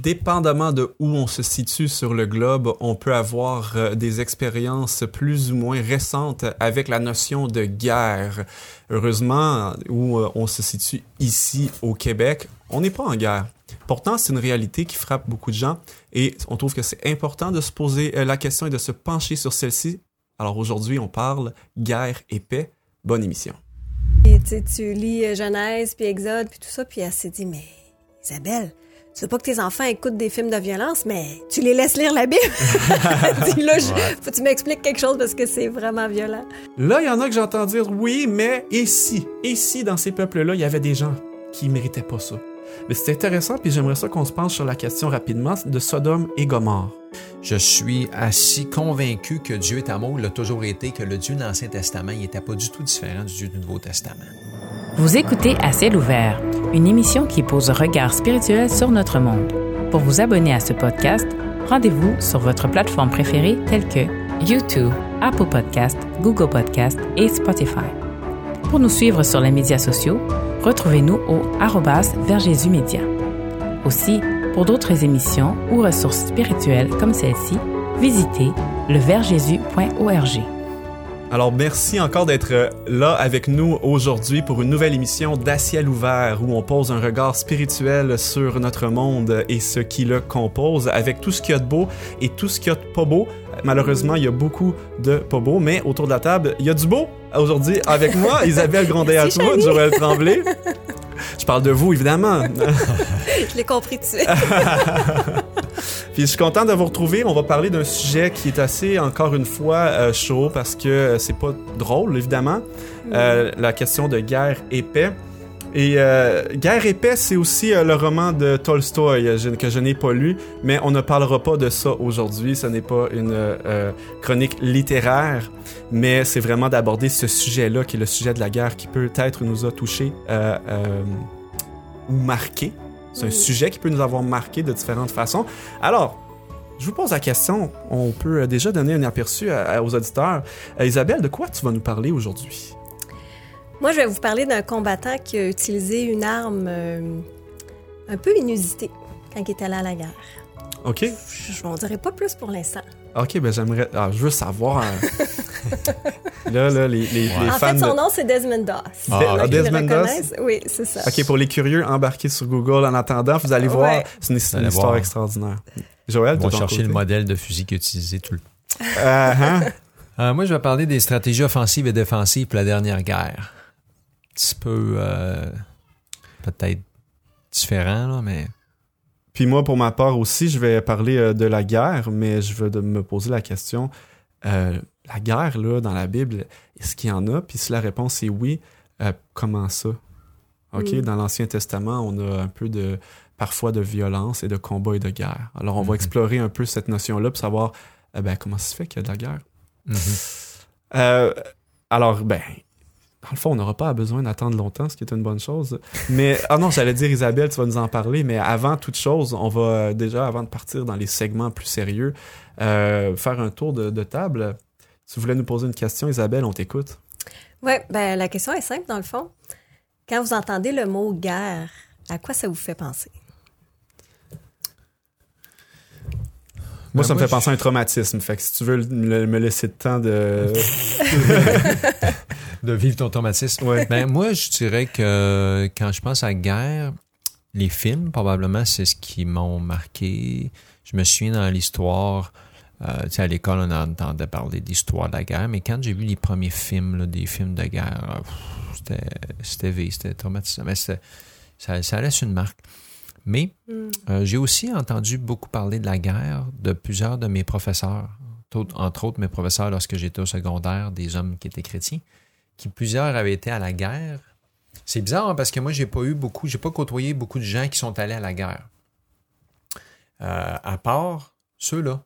dépendamment de où on se situe sur le globe, on peut avoir euh, des expériences plus ou moins récentes avec la notion de guerre. Heureusement, où euh, on se situe ici au Québec, on n'est pas en guerre. Pourtant, c'est une réalité qui frappe beaucoup de gens et on trouve que c'est important de se poser euh, la question et de se pencher sur celle-ci. Alors aujourd'hui, on parle guerre et paix. Bonne émission. Et, tu lis Genèse, puis Exode, puis tout ça, puis elle s'est dit, mais Isabelle, tu veux pas que tes enfants écoutent des films de violence, mais tu les laisses lire la Bible. Dis là, faut que tu m'expliques quelque chose parce que c'est vraiment violent. Là, il y en a que j'entends dire oui, mais et si, et si dans ces peuples-là, il y avait des gens qui méritaient pas ça? Mais c'est intéressant, puis j'aimerais ça qu'on se penche sur la question rapidement de Sodome et Gomorre. Je suis assez convaincu que Dieu est amour, il a toujours été, que le Dieu de l'Ancien Testament, il n'était pas du tout différent du Dieu du Nouveau Testament. Vous écoutez À ciel ouvert, une émission qui pose un regard spirituel sur notre monde. Pour vous abonner à ce podcast, rendez-vous sur votre plateforme préférée telle que YouTube, Apple Podcast, Google Podcast et Spotify. Pour nous suivre sur les médias sociaux, retrouvez-nous au arrobas Média. Aussi, pour d'autres émissions ou ressources spirituelles comme celle-ci, visitez leversjésus.org. Alors, merci encore d'être euh, là avec nous aujourd'hui pour une nouvelle émission d'Aciel ouvert où on pose un regard spirituel sur notre monde et ce qui le compose avec tout ce qu'il y a de beau et tout ce qu'il y a de pas beau. Malheureusement, il y a beaucoup de pas beau, mais autour de la table, il y a du beau aujourd'hui avec moi, Isabelle Grandet-Atwood, Joël Tremblay. Je parle de vous, évidemment. Je l'ai compris tout de suite. Puis je suis content de vous retrouver. On va parler d'un sujet qui est assez, encore une fois, euh, chaud parce que euh, c'est pas drôle, évidemment. Euh, la question de guerre et paix. Et Guerre et paix, c'est aussi le roman de Tolstoy que je n'ai pas lu, mais on ne parlera pas de ça aujourd'hui. Ce n'est pas une chronique littéraire, mais c'est vraiment d'aborder ce sujet-là, qui est le sujet de la guerre, qui peut-être nous a touchés ou marqués c'est un sujet qui peut nous avoir marqué de différentes façons. Alors, je vous pose la question, on peut euh, déjà donner un aperçu aux auditeurs. Euh, Isabelle, de quoi tu vas nous parler aujourd'hui? Moi, je vais vous parler d'un combattant qui a utilisé une arme euh, un peu inusitée quand il est allé à la guerre. OK. Je n'en dirai pas plus pour l'instant. OK, ben j'aimerais... Ah, je veux savoir... là, là, les, les, en fans fait, son nom, c'est Desmond Doss. Ah, Desmond Doss? Oui, c'est ça. OK, pour les curieux, embarquez sur Google en attendant. Vous allez voir, c'est une, histoire extraordinaire. Joël, On va chercher le modèle de fusil qu'il utilisé tout le temps. Uh-huh. Euh, moi, je vais parler des stratégies offensives et défensives pour la dernière guerre. Un petit peu... Euh, peut-être différent, là, mais... Puis moi, pour ma part aussi, je vais parler euh, de la guerre, mais je veux me poser la question, euh, la guerre, là, dans la Bible, est-ce qu'il y en a? Puis si la réponse est oui, euh, comment ça? OK, mm. dans l'Ancien Testament, on a un peu de, parfois de violence et de combat et de guerre. Alors, on va mm-hmm. explorer un peu cette notion-là pour savoir, ben, comment ça se fait qu'il y a de la guerre? Mm-hmm. alors, ben, dans le fond, on n'aura pas besoin d'attendre longtemps, ce qui est une bonne chose. Mais, ah non, j'allais dire Isabelle, tu vas nous en parler, mais avant toute chose, on va euh, déjà, avant de partir dans les segments plus sérieux, euh, faire un tour de, table. Si vous voulez nous poser une question, Isabelle, on t'écoute. Oui, ben, la question est simple, dans le fond. Quand vous entendez le mot guerre, à quoi ça vous fait penser? Moi, ben, ça me fait penser à un traumatisme. Fait que si tu veux me laisser le temps de. de vivre ton traumatisme. Ben, moi, je dirais que quand je pense à la guerre, les films, probablement, c'est ce qui m'ont marqué. Je me souviens dans l'histoire, euh, tu sais, à l'école, on entendait parler d'histoire de la guerre, mais quand j'ai vu les premiers films, des films de guerre, c'était V, c'était traumatisant. Mais ça, ça laisse une marque. Mais mm. euh, j'ai aussi entendu beaucoup parler de la guerre de plusieurs de mes professeurs, entre autres mes professeurs lorsque j'étais au secondaire, des hommes qui étaient chrétiens qui plusieurs avaient été à la guerre. C'est bizarre hein, parce que moi, j'ai pas eu beaucoup, j'ai pas côtoyé beaucoup de gens qui sont allés à la guerre. Euh, à part ceux-là.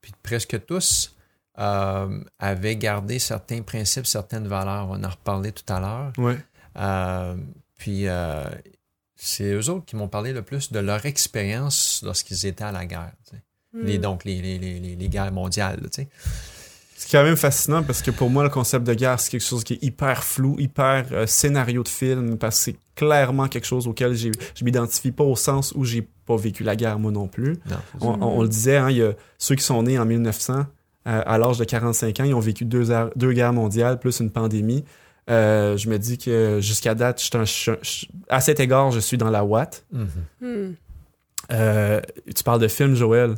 Puis presque tous euh, avaient gardé certains principes, certaines valeurs. On en a reparlé tout à l'heure. Oui. Euh, puis c'est eux autres qui m'ont parlé le plus de leur expérience lorsqu'ils étaient à la guerre. Les, hmm. donc, les, les, les, les, guerres mondiales. Tu sais. C'est quand même fascinant parce que pour moi, le concept de guerre, c'est quelque chose qui est hyper flou, hyper euh, scénario de film, parce que c'est clairement quelque chose auquel j'ai- je m'identifie pas au sens où j'ai pas vécu la guerre moi non plus. Non. On, on- on le disait, hein, il y a ceux qui sont nés en 1900, euh, à l'âge de 45 ans, ils ont vécu deux, deux guerres mondiales plus une pandémie. Euh, je me dis que jusqu'à date, je suis un- je- je- à cet égard, je suis dans la Watt. Mhm. Hmm. Euh, tu parles de film, Joël.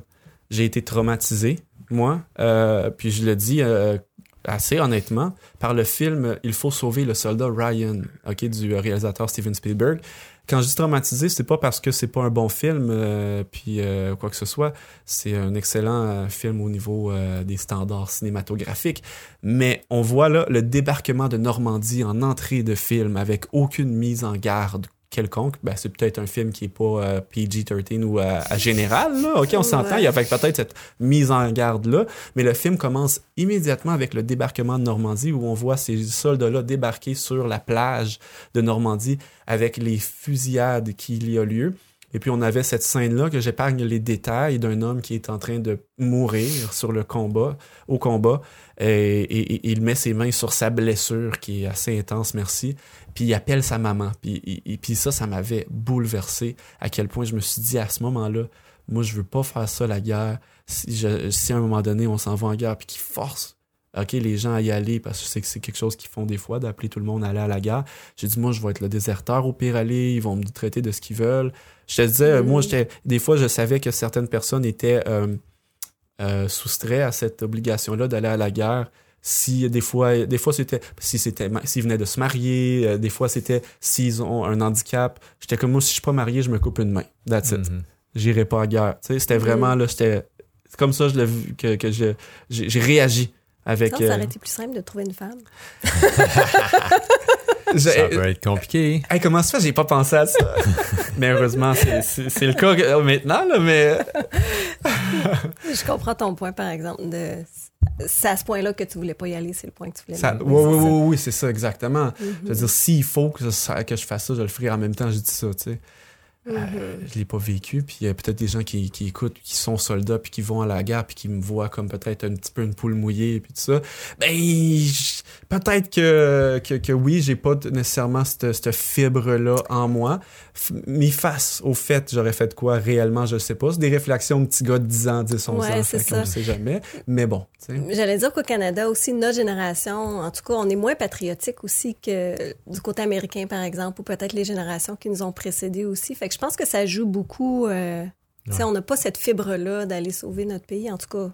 J'ai été traumatisé, moi. Euh, puis je le dis euh, assez honnêtement, par le film Il faut sauver le soldat Ryan, ok, du réalisateur Steven Spielberg. Quand je dis traumatisé, c'est pas parce que c'est pas un bon film, euh, puis euh, quoi que ce soit. C'est un excellent euh, film au niveau euh, des standards cinématographiques. Mais on voit là le débarquement de Normandie en entrée de film avec aucune mise en garde quelconque. Ben, c'est peut-être un film qui est pas euh, PG-13 ou euh, à général. Là. OK, on s'entend. Il y a peut-être cette mise en garde-là. Mais le film commence immédiatement avec le débarquement de Normandie où on voit ces soldats-là débarquer sur la plage de Normandie avec les fusillades qu'il y a lieu. Et puis on avait cette scène-là que j'épargne les détails d'un homme qui est en train de mourir sur le combat, au combat, et, il met ses mains sur sa blessure qui est assez intense, merci. Puis il appelle sa maman. Puis, et- puis ça, ça m'avait bouleversé à quel point je me suis dit à ce moment-là, moi je veux pas faire ça la guerre. Si, si à un moment donné on s'en va en guerre puis qu'ils forcent OK, les gens à y aller parce que c'est que c'est quelque chose qu'ils font des fois, d'appeler tout le monde à aller à la guerre. J'ai dit, moi, je vais être le déserteur au pire aller, ils vont me traiter de ce qu'ils veulent. Je te disais, Mm. moi, j'étais, des fois, je savais que certaines personnes étaient euh, euh, soustraits à cette obligation-là d'aller à la guerre. Si des fois, des fois c'était si c'était s'ils venaient de se marier, euh, des fois c'était s'ils ont un handicap. J'étais comme moi si je suis pas marié, je me coupe une main. That's it Mhm. j'irai pas à guerre. Tu sais, c'était vraiment là, j'étais comme ça je que, que je- j'ai réagi avec. Ça euh, aurait été plus simple de trouver une femme. Ça euh, peut être compliqué. hey, comment ça fait? J'ai pas pensé à ça Mais heureusement c'est- le cas euh, maintenant là, mais Je comprends ton point, par exemple, de c'est à ce point-là que tu voulais pas y aller, c'est le point que tu voulais ça, aller. oui, oui, oui, oui, c'est ça exactement. Mhm. Je veux dire, s'il faut que, ça- que je fasse ça, je le ferai en même temps. Je dis ça, tu sais. Mhm. Euh, je l'ai pas vécu, puis il y a peut-être des gens qui, qui écoutent, qui sont soldats, puis qui vont à la guerre, puis qui me voient comme peut-être un petit peu une poule mouillée, puis tout ça. Ben, je- peut-être que, que, que oui, j'ai pas nécessairement cette, cette fibre-là en moi. F- Mais face au fait, j'aurais fait quoi réellement, je sais pas. C'est des réflexions de petit gars de 10 ans, 10, 11 Ouais, ans, fait le sait jamais. Mais bon. J'allais dire qu'au Canada aussi, notre génération, en tout cas, on est moins patriotique aussi que du côté américain, par exemple, ou peut-être les générations qui nous ont précédés aussi. Fait que je pense que ça joue beaucoup. euh, Ouais. on n'a pas cette fibre-là d'aller sauver notre pays. En tout cas,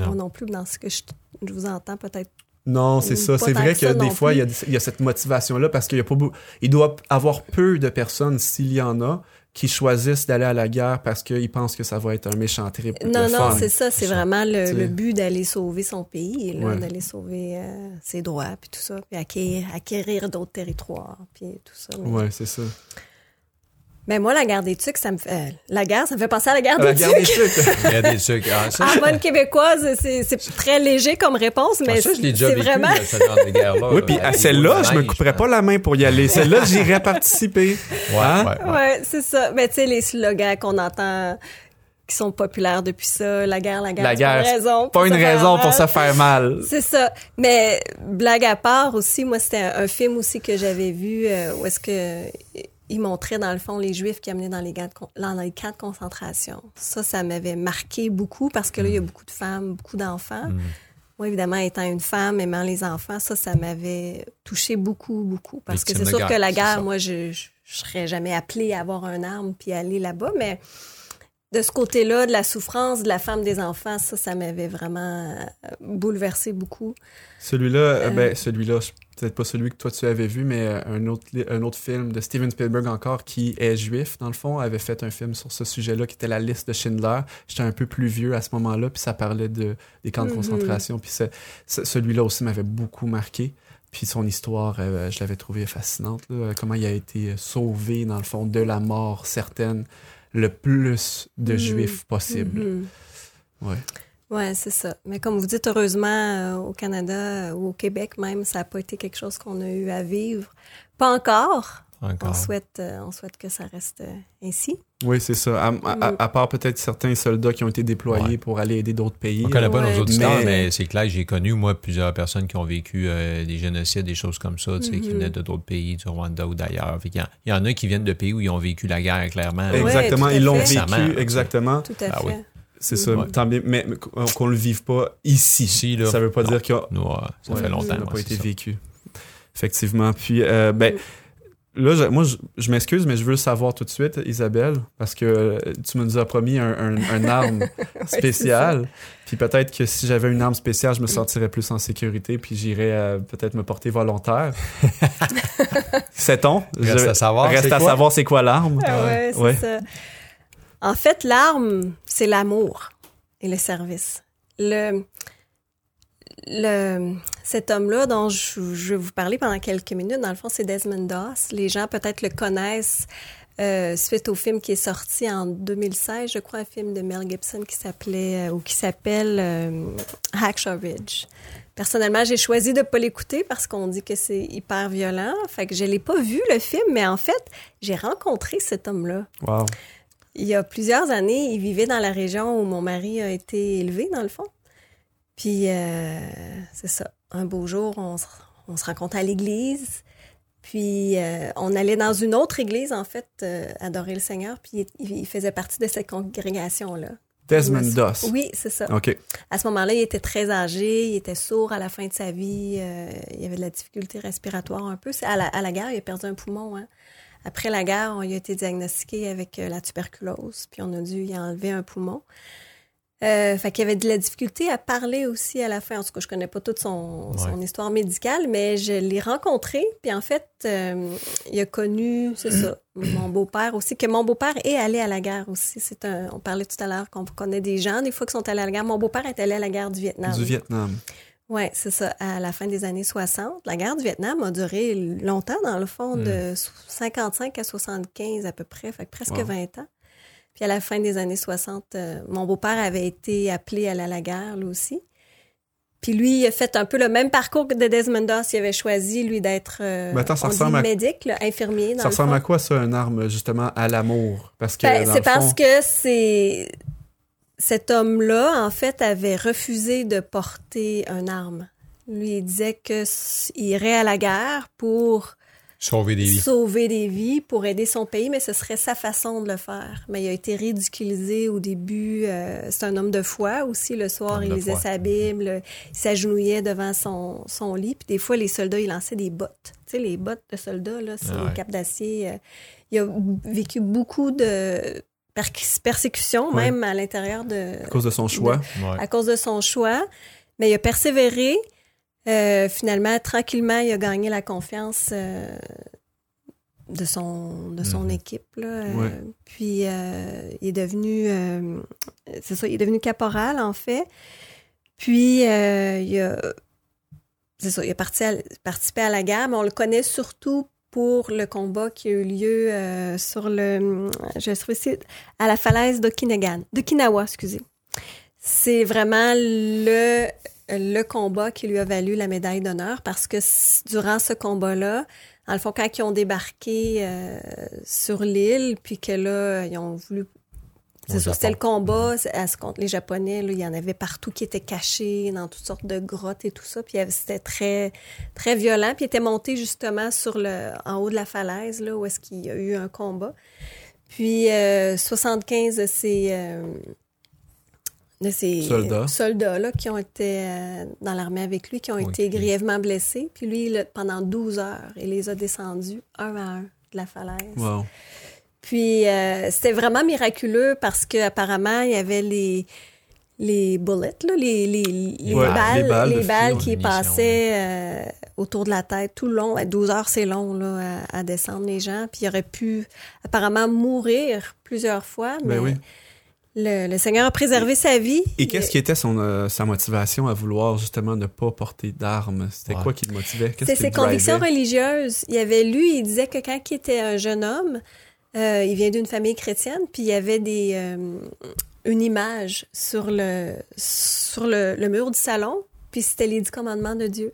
Non. moi non plus, dans ce que je, je vous entends, peut-être. Non, c'est ça. C'est vrai que des fois, il y, a, y cette motivation-là parce qu'il y a pas il doit avoir peu de personnes, s'il y en a, qui choisissent d'aller à la guerre parce qu'ils pensent que ça va être un méchant trip. Non, non, c'est ça. C'est vraiment le, but d'aller sauver son pays, Ouais. d'aller sauver euh, ses droits, puis tout ça, puis acquérir, acquérir d'autres territoires, puis tout ça. Ouais, c'est ça. Ben, moi, la guerre des tucs, ça me fait... euh, la guerre, ça me fait penser à la guerre La des guerre des tucs. trucs. Il y a des trucs. Ah, ça, En bonne québécoise, c'est c'est très léger comme réponse, ah, mais ça, je l'ai déjà c'est vraiment... là, ce genre de guerre-là. oui, puis à celle-là, je me couperais pas la main pour y aller. Celle-là, j'irais participer. Ouais, Hein? ouais, ouais. Ouais, c'est ça. Mais tu sais, les slogans qu'on entend qui sont populaires depuis ça, la guerre, la guerre, La guerre, pas une raison. Pas pour une se faire raison pour mal. se faire mal. C'est ça. Mais blague à part aussi, moi, c'était un, un film aussi que j'avais vu euh, où est-ce que il montrait dans le fond les Juifs qui amenaient dans les, camps de con- dans les camps de concentration. Ça, ça m'avait marqué beaucoup parce que là, il y a beaucoup de femmes, beaucoup d'enfants. Mm. Moi, évidemment, étant une femme, aimant les enfants, ça, ça m'avait touché beaucoup, beaucoup. Parce que c'est sûr guerre, que la guerre, moi, je, je serais jamais appelée à avoir un arme puis aller là-bas, mais de ce côté-là, de la souffrance de la femme des enfants, ça, ça m'avait vraiment euh, bouleversé beaucoup. Celui-là, euh, Euh. ben, celui-là, je- peut-être pas celui que toi tu avais vu, mais euh, un autre, un autre film de Steven Spielberg encore qui est juif, dans le fond, avait fait un film sur ce sujet-là qui était la liste de Schindler. J'étais un peu plus vieux à ce moment-là, puis ça parlait de, des camps de Mhm. concentration. Puis ce- ce- celui-là aussi m'avait beaucoup marqué. Puis son histoire, euh, je l'avais trouvé fascinante. là. Comment il a été sauvé, dans le fond, de la mort certaine, le plus de Mhm. juifs possible. Mhm. Ouais. Ouais, c'est ça. Mais comme vous dites, heureusement, euh, au Canada euh, ou au Québec même, ça n'a pas été quelque chose qu'on a eu à vivre. Pas encore, on Encore. souhaite, euh, on souhaite que ça reste ainsi. Oui, c'est ça. À, à- Mm. à part peut-être certains soldats qui ont été déployés Ouais. pour aller aider d'autres pays. On connaît pas Ouais. nos auditeurs, Mais- mais, c'est clair, j'ai connu, moi, plusieurs personnes qui ont vécu euh, des génocides, des choses comme ça, tu sais, qui Mhm. venaient de d'autres pays, du Rwanda ou d'ailleurs. Il y, en a qui viennent de pays où ils ont vécu la guerre, clairement. Exactement, ils l'ont vécu, exactement. Tout à Ah fait. oui. C'est ça, Ouais. tant bien, mais mais qu'on le vive pas ici. Ici, là, ça veut pas non. dire que Nous, euh, ça Ouais, fait longtemps. ça n'a pas été ça. vécu. Effectivement. Puis, euh, ben, là, je- moi, je, je m'excuse, mais je veux le savoir tout de suite, Isabelle, parce que euh, tu me nous as promis un, un, un arme spéciale. Puis peut-être que si j'avais une arme spéciale, je me sentirais plus en sécurité, puis j'irais euh, peut-être me porter volontaire. Sait-on? Reste Je- à savoir, Reste à quoi? savoir c'est quoi l'arme. Ah ouais, c'est ça. En fait, l'arme, c'est l'amour et le service. Le, le, cet homme-là dont je, vais vous parler pendant quelques minutes, dans le fond, c'est Desmond Doss. Les gens peut-être le connaissent euh, suite au film qui est sorti en 2016, je crois, un film de Mel Gibson qui s'appelait euh, ou qui s'appelle euh, Ridge. Personnellement, j'ai choisi de pas l'écouter parce qu'on dit que c'est hyper violent. Fait que je l'ai pas vu le film, mais en fait, j'ai rencontré cet homme-là. Wow. Il y a plusieurs années, il vivait dans la région où mon mari a été élevé, dans le fond. Puis, euh, c'est ça. Un beau jour, on se, on se rencontre à l'église. Puis, euh, on allait dans une autre église, en fait, euh, adorer le Seigneur. Puis, il, il faisait partie de cette congrégation-là. Desmond Doss. Oui, c'est ça. OK. À ce moment-là, il était très âgé, il était sourd à la fin de sa vie, il avait de la difficulté respiratoire un peu. C'est À la, à la guerre, il a perdu un poumon. hein. Après la guerre, on a été diagnostiqué avec euh, la tuberculose, puis on a dû y enlever un poumon. Euh, fait qu'il avait de la difficulté à parler aussi à la fin. En tout cas, je connais pas toute son, son histoire médicale, mais je l'ai rencontré. Puis en fait, euh, il a connu, c'est ça, mon beau-père aussi, que mon beau-père est allé à la guerre aussi. C'est un, on parlait tout à l'heure qu'on connaît des gens, des fois, qui sont allés à la guerre. Mon beau-père est allé à la guerre du Vietnam. Du Vietnam. Oui, c'est ça. À la fin des années 60, la guerre du Vietnam a duré longtemps, dans le fond, de 55 à 75 à peu près, fait que presque Wow. 20 ans. Puis à la fin des années 60, euh, mon beau-père avait été appelé à aller à la guerre, lui aussi. Puis lui, il a fait un peu le même parcours que de Desmond Doss. Il avait choisi, lui, d'être euh, à- médic, là, infirmier. Dans Ça le ressemble fond. à quoi, ça, une arme, justement, à l'amour? Parce que. Ben, c'est parce fond- que c'est cet homme-là, en fait, avait refusé de porter une arme. Lui, il disait que s- il irait à la guerre pour Sauver des vies. sauver des vies, pour aider son pays, mais ce serait sa façon de le faire. Mais il a été ridiculisé au début. euh, c'est un homme de foi aussi. Le soir, Homme il lisait foi. sa Bible, il s'agenouillait devant son, son lit. Puis des fois, les soldats, ils lançaient des bottes. Tu sais, les bottes de soldats, là, c'est Ah ouais. capes d'acier. euh, il a vécu beaucoup de per- persécutions, Ouais. même à l'intérieur de... À cause de son choix. Ouais. à cause de son choix. Mais il a persévéré. Euh, finalement, tranquillement, il a gagné la confiance euh, de son, de son Mhm. équipe. Là. Euh, Ouais. Puis, euh, il est devenu, euh, c'est ça, il est devenu caporal, en fait. Puis, euh, il a, c'est ça, il a parti à- participé à la guerre, mais on le connaît surtout pour le combat qui a eu lieu euh, sur le, je vais trouver ici, à la falaise d'Okinagan, d'Okinawa, excusez. C'est vraiment le, le combat qui lui a valu la médaille d'honneur parce que durant ce combat-là, dans le fond, quand ils ont débarqué euh, sur l'île, puis que là, ils ont voulu... C'est ça, c'était le combat c'est- à ce les Japonais. Là, il y en avait partout qui étaient cachés, dans toutes sortes de grottes et tout ça. Puis c'était très, très violent. Puis il était monté justement sur le, en haut de la falaise, là, où est-ce qu'il y a eu un combat. Puis euh, 75 de ces, euh, de ces Soldats. soldats-là qui ont été euh, dans l'armée avec lui, qui ont Oui. été grièvement blessés. Puis lui, là, pendant 12 heures, il les a descendus un à un de la falaise. Wow. Puis euh, c'était vraiment miraculeux parce que apparemment il y avait les les bullets, là, les, les, les Ouais, balles, les balles les qui passaient euh, autour de la tête tout le long. À 12 heures, c'est long là, à, à descendre les gens. Puis il aurait pu apparemment mourir plusieurs fois, mais Ben oui. le, le Seigneur a préservé sa vie. Et qu'est-ce qui était son, euh, sa motivation à vouloir justement ne pas porter d'armes? C'était Ouais. quoi qui le motivait? Qui ses convictions religieuses. Il avait lu, il disait que quand il était un jeune homme, euh, il vient d'une famille chrétienne, puis il y avait des, euh, une image sur le, sur le, le mur du salon, puis c'était les dix commandements de Dieu.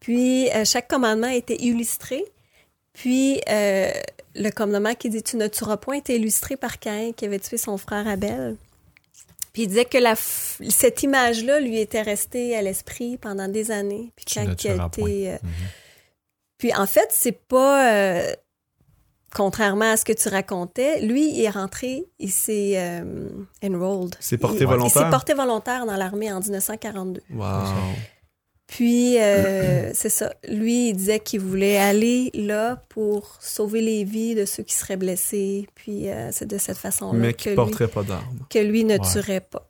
Puis euh, chaque commandement était illustré, Puis, euh, le commandement qui dit Tu ne tueras point était illustré par Caïn qui avait tué son frère Abel. Puis il disait que la f- cette image-là lui était restée à l'esprit pendant des années. Puis quand il a été, euh, Mhm. Puis en fait, c'est pas euh, contrairement à ce que tu racontais. Lui, il est rentré, il s'est euh, enrolled. C'est porté Il- Il volontaire? s'est porté volontaire dans l'armée en 1942. Wow. Puis, euh, c'est ça. Lui, il disait qu'il voulait aller là pour sauver les vies de ceux qui seraient blessés. Puis, euh, c'est de cette façon-là Mais que, qui lui, porterait pas d'armes. que lui ne Ouais. tuerait pas.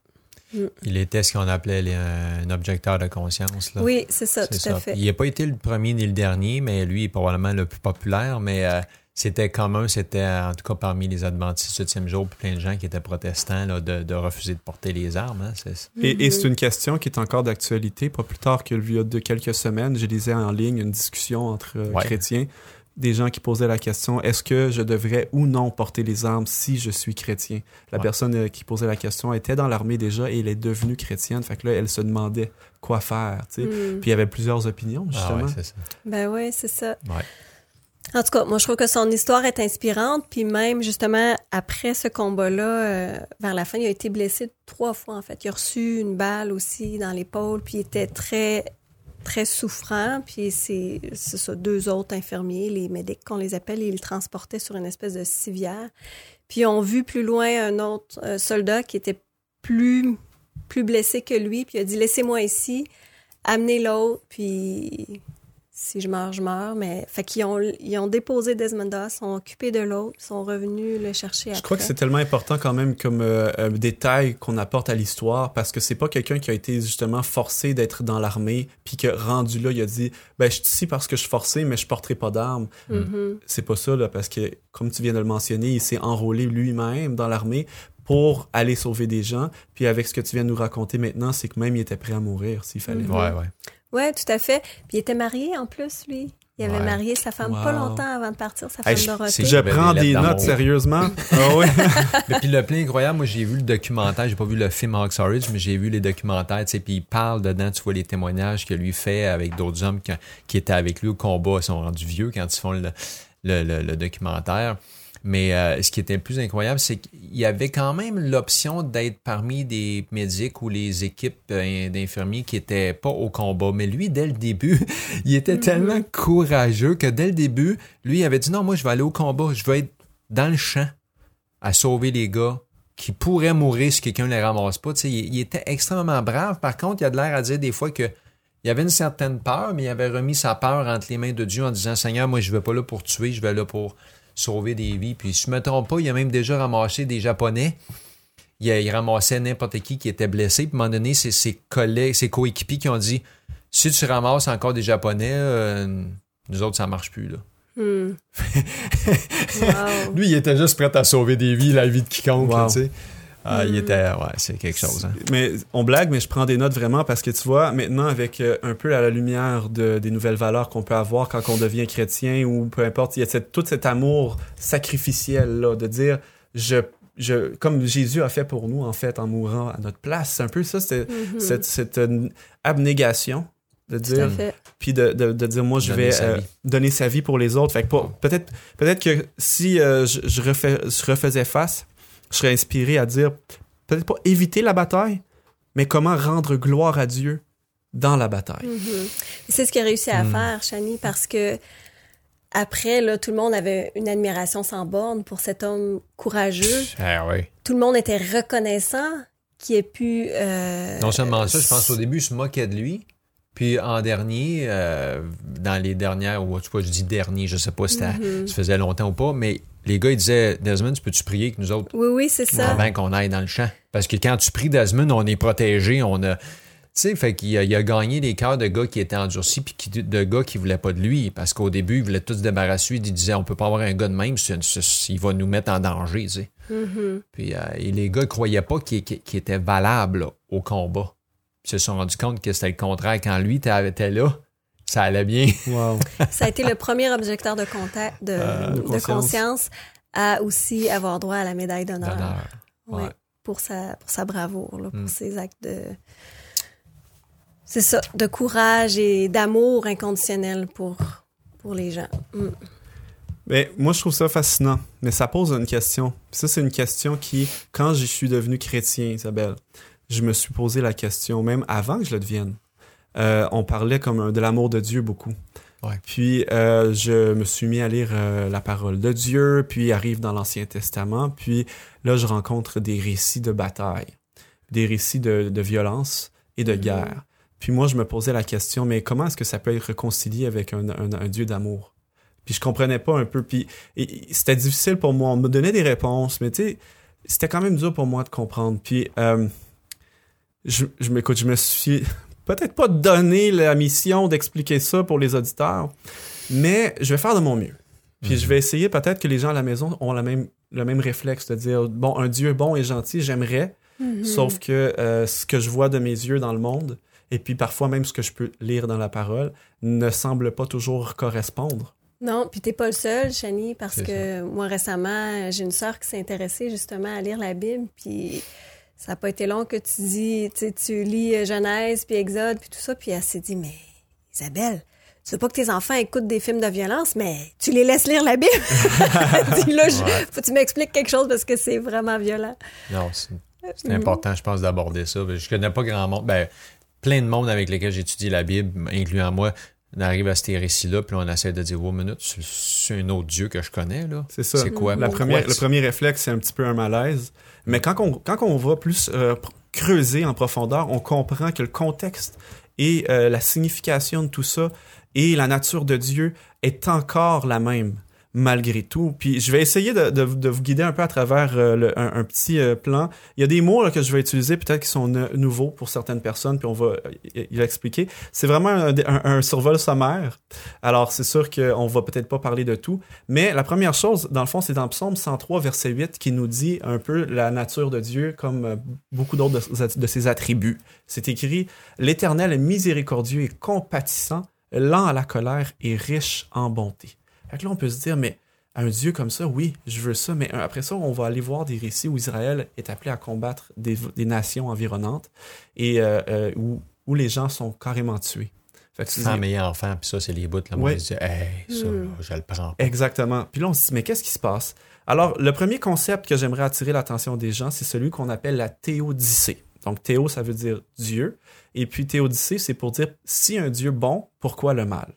Il était ce qu'on appelait les- un objecteur de conscience. Là. Oui, c'est ça, tout à fait. Il n'a pas été le premier ni le dernier, mais lui est probablement le plus populaire. Mais euh, c'était commun, c'était en tout cas parmi les adventistes du septième jour, plein de gens qui étaient protestants là, de, de refuser de porter les armes. hein. C'est- Et, et c'est une question qui est encore d'actualité. Pas plus tard que il y a de quelques semaines, je lisais en ligne une discussion entre euh, Ouais. chrétiens, des gens qui posaient la question est-ce que je devrais ou non porter les armes si je suis chrétien? La Ouais. personne euh, qui posait la question était dans l'armée déjà et elle est devenue chrétienne. Fait que là, elle se demandait quoi faire. tu sais. Mm. Puis il y avait plusieurs opinions, Ah justement. ouais, c'est ça. Ben oui, c'est ça. En tout cas, moi, je trouve que son histoire est inspirante. Puis même, justement, après ce combat-là, euh, vers la fin, il a été blessé trois fois, en fait. Il a reçu une balle aussi dans l'épaule, puis il était très, très souffrant. Puis c'est c'est ça, deux autres infirmiers, les médics qu'on les appelle, ils le transportaient sur une espèce de civière. Puis ont vu plus loin un autre euh, soldat qui était plus, plus blessé que lui, puis il a dit « Laissez-moi ici, amenez l'autre, puis si je meurs, je meurs. » Mais fait qu'ils ont, ils ont déposé Desmond Doss, sont occupés de l'autre, ils sont revenus le chercher Je après. crois que c'est tellement important quand même comme euh, un détail qu'on apporte à l'histoire parce que c'est pas quelqu'un qui a été justement forcé d'être dans l'armée puis que rendu là il a dit ben je suis ici parce que je suis forcé mais je porterai pas d'armes. Mhm. C'est pas ça là parce que comme tu viens de le mentionner, il s'est enrôlé lui-même dans l'armée pour aller sauver des gens. Puis avec ce que tu viens de nous raconter maintenant, c'est que même il était prêt à mourir s'il fallait. Ouais, ouais. Ouais, tout à fait. Puis il était marié en plus, lui. Il avait Ouais. marié sa femme pas longtemps avant de partir, sa Hey, femme je- Dorothée. Je prends des notes sérieusement. Ah ouais. Mais puis le plein incroyable, moi j'ai vu le documentaire, j'ai pas vu le film Hawks Ridge, mais j'ai vu les documentaires, tu sais, puis il parle dedans, tu vois les témoignages que lui fait avec d'autres hommes qui, qui étaient avec lui au combat, ils sont rendus vieux quand ils font le, le, le- le documentaire. Mais euh, ce qui était le plus incroyable, c'est qu'il y avait quand même l'option d'être parmi des médics ou les équipes euh, d'infirmiers qui étaient pas au combat. Mais lui, dès le début, il était tellement courageux que dès le début, lui, il avait dit non, moi, je vais aller au combat, je vais être dans le champ à sauver les gars qui pourraient mourir si quelqu'un ne les ramasse pas. Tu sais, il, il était extrêmement brave. Par contre, il a de l'air à dire des fois que il y avait une certaine peur, mais il avait remis sa peur entre les mains de Dieu en disant Seigneur, moi, je ne vais pas là pour tuer, je vais là pour sauver des vies. Puis, si je ne me trompe pas, il a même déjà ramassé des Japonais. Il, a- il ramassait n'importe qui qui était blessé. Puis, à un moment donné, c'est ses collègues, ses coéquipiers qui ont dit Si tu ramasses encore des Japonais, euh, nous autres, ça marche plus. Là. Hmm. Wow. Lui, il était juste prêt à sauver des vies, la vie de quiconque. Wow. là, tu sais. Ah, Il était. Ouais, c'est quelque chose. Hein. Mais on blague, mais je prends des notes vraiment parce que tu vois, maintenant, avec euh, un peu à la lumière de, des nouvelles valeurs qu'on peut avoir quand on devient chrétien ou peu importe, il y a cette- tout cet amour sacrificiel-là, de dire, je, je, comme Jésus a fait pour nous, en fait, en mourant à notre place. C'est un peu ça, c'est Mhm. cette, cette euh, abnégation de Tout à dire, fait. puis de, de, de dire, moi, je Donner vais sa euh, donner sa vie pour les autres. Fait peut-être, peut-être que si euh, je, je, refais, je refaisais face, je serais inspiré à dire, peut-être pas éviter la bataille, mais comment rendre gloire à Dieu dans la bataille. Mhm. C'est ce qu'il a réussi à Hmm. faire, Shani, parce que après, là, tout le monde avait une admiration sans borne pour cet homme courageux. Ah ouais. Tout le monde était reconnaissant qu'il ait pu. euh, Non seulement ça, je pense au début, il se moquait de lui. Puis en dernier, euh, dans les dernières, ou tu vois, je dis dernier, je sais pas si ça faisait longtemps ou pas, mais les gars, ils disaient Desmond, tu peux-tu prier que nous autres, Oui, oui, c'est ça. avant qu'on aille dans le champ? Parce que quand tu pries Desmond, on est protégé, on a. Tu sais, fait qu'il a, il a gagné les cœurs de gars qui étaient endurcis, puis qui- de gars qui voulaient pas de lui. Parce qu'au début, ils voulaient tous se débarrasser. Ils disaient, on peut pas avoir un gars de même, c'est- il va nous mettre en danger, tu sais. Mhm. Puis euh, et les gars ne croyaient pas qu'il était valable au combat. Ils se sont rendus compte que c'était le contraire. Quand lui était là, ça allait bien. Wow. Ça a été le premier objecteur de, contact, de, Euh, de de conscience. conscience. à aussi avoir droit à la médaille d'honneur. D'honneur. Ouais, Ouais. Pour, sa, pour sa bravoure, là, pour Mm. ses actes de. C'est ça, de courage et d'amour inconditionnel pour, pour les gens. Mm. Mais moi, je trouve ça fascinant. Mais ça pose une question. Ça, c'est une question qui, quand je suis devenu chrétien, Isabelle, je me suis posé la question, même avant que je le devienne. Euh, on parlait comme un- de l'amour de Dieu beaucoup. Ouais. Puis euh, je me suis mis à lire euh, la parole de Dieu, puis arrive dans l'Ancien Testament, puis là je rencontre des récits de bataille, des récits de, de violence et de guerre. Puis moi je me posais la question, mais comment est-ce que ça peut être réconcilié avec un, un- un Dieu d'amour? Puis je comprenais pas un peu, puis c'était difficile pour moi. On me donnait des réponses, mais tu sais, c'était quand même dur pour moi de comprendre. Puis euh, je, je m'écoute, je me suis peut-être pas donné la mission d'expliquer ça pour les auditeurs, mais je vais faire de mon mieux. Puis je vais essayer peut-être que les gens à la maison ont la même, le même réflexe de dire bon, un Dieu bon et gentil, j'aimerais, Mhm. sauf que euh, ce que je vois de mes yeux dans le monde, et puis parfois même ce que je peux lire dans la parole, ne semble pas toujours correspondre. Non, puis t'es pas le seul, Chani, parce que moi récemment, j'ai une sœur qui s'est intéressée justement à lire la Bible, puis ça n'a pas été long que tu dis, tu sais, tu lis euh, Genèse, puis Exode, puis tout ça, puis elle s'est dit, mais Isabelle, tu veux pas que tes enfants écoutent des films de violence, mais tu les laisses lire la Bible. Dis là, je- Ouais. faut que tu m'expliques quelque chose parce que c'est vraiment violent. Non, c'est important, je pense, d'aborder ça. Je connais pas grand monde. Ben, plein de monde avec lesquels j'étudie la Bible, incluant moi, on arrive à ces récits-là, puis on essaie de dire, oh, minute, c'est- un autre Dieu que je connais, là. C'est ça. C'est quoi? La première, le premier réflexe, c'est un petit peu un malaise. Mais quand on, quand va plus euh, creuser en profondeur, on comprend que le contexte et euh, la signification de tout ça et la nature de Dieu est encore la même malgré tout. Puis je vais essayer de, de- de vous guider un peu à travers euh, le- un, petit euh, plan. Il y a des mots là, que je vais utiliser peut-être qui sont nouveaux pour certaines personnes, puis on va euh, expliquer. C'est vraiment un, un- un survol sommaire. Alors c'est sûr qu'on va peut-être pas parler de tout, mais la première chose, dans le fond, c'est dans Psaume 103, verset 8, qui nous dit un peu la nature de Dieu comme beaucoup d'autres de, de ses attributs. C'est écrit L'Éternel est miséricordieux et compatissant, lent à la colère et riche en bonté. Fait que là, on peut se dire, mais un Dieu comme ça, oui, je veux ça, mais après ça, on va aller voir des récits où Israël est appelé à combattre des, des nations environnantes et euh, euh, où, où les gens sont carrément tués. Fait que tu dis- Femme et enfant, puis ça, c'est les bouts, là. Moi, Ouais. je dis, hey, ça, Mm. je le prends pas. Exactement. Puis là, on se dit, mais qu'est-ce qui se passe? Alors, le premier concept que j'aimerais attirer l'attention des gens, c'est celui qu'on appelle la théodicée. Donc, théo, ça veut dire Dieu. Et puis, théodicée, c'est pour dire, si un Dieu bon, pourquoi le mal?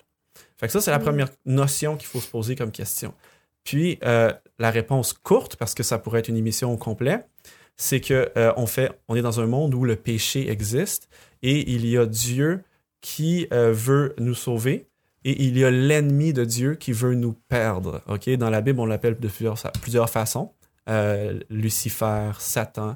Fait que ça, c'est la Mm. première notion qu'il faut se poser comme question. Puis, euh, la réponse courte, parce que ça pourrait être une émission au complet, c'est que euh, on fait, on est dans un monde où le péché existe et il y a Dieu qui euh, veut nous sauver et il y a l'ennemi de Dieu qui veut nous perdre. Ok, dans la Bible, on l'appelle de plusieurs, plusieurs façons. Euh, Lucifer, Satan,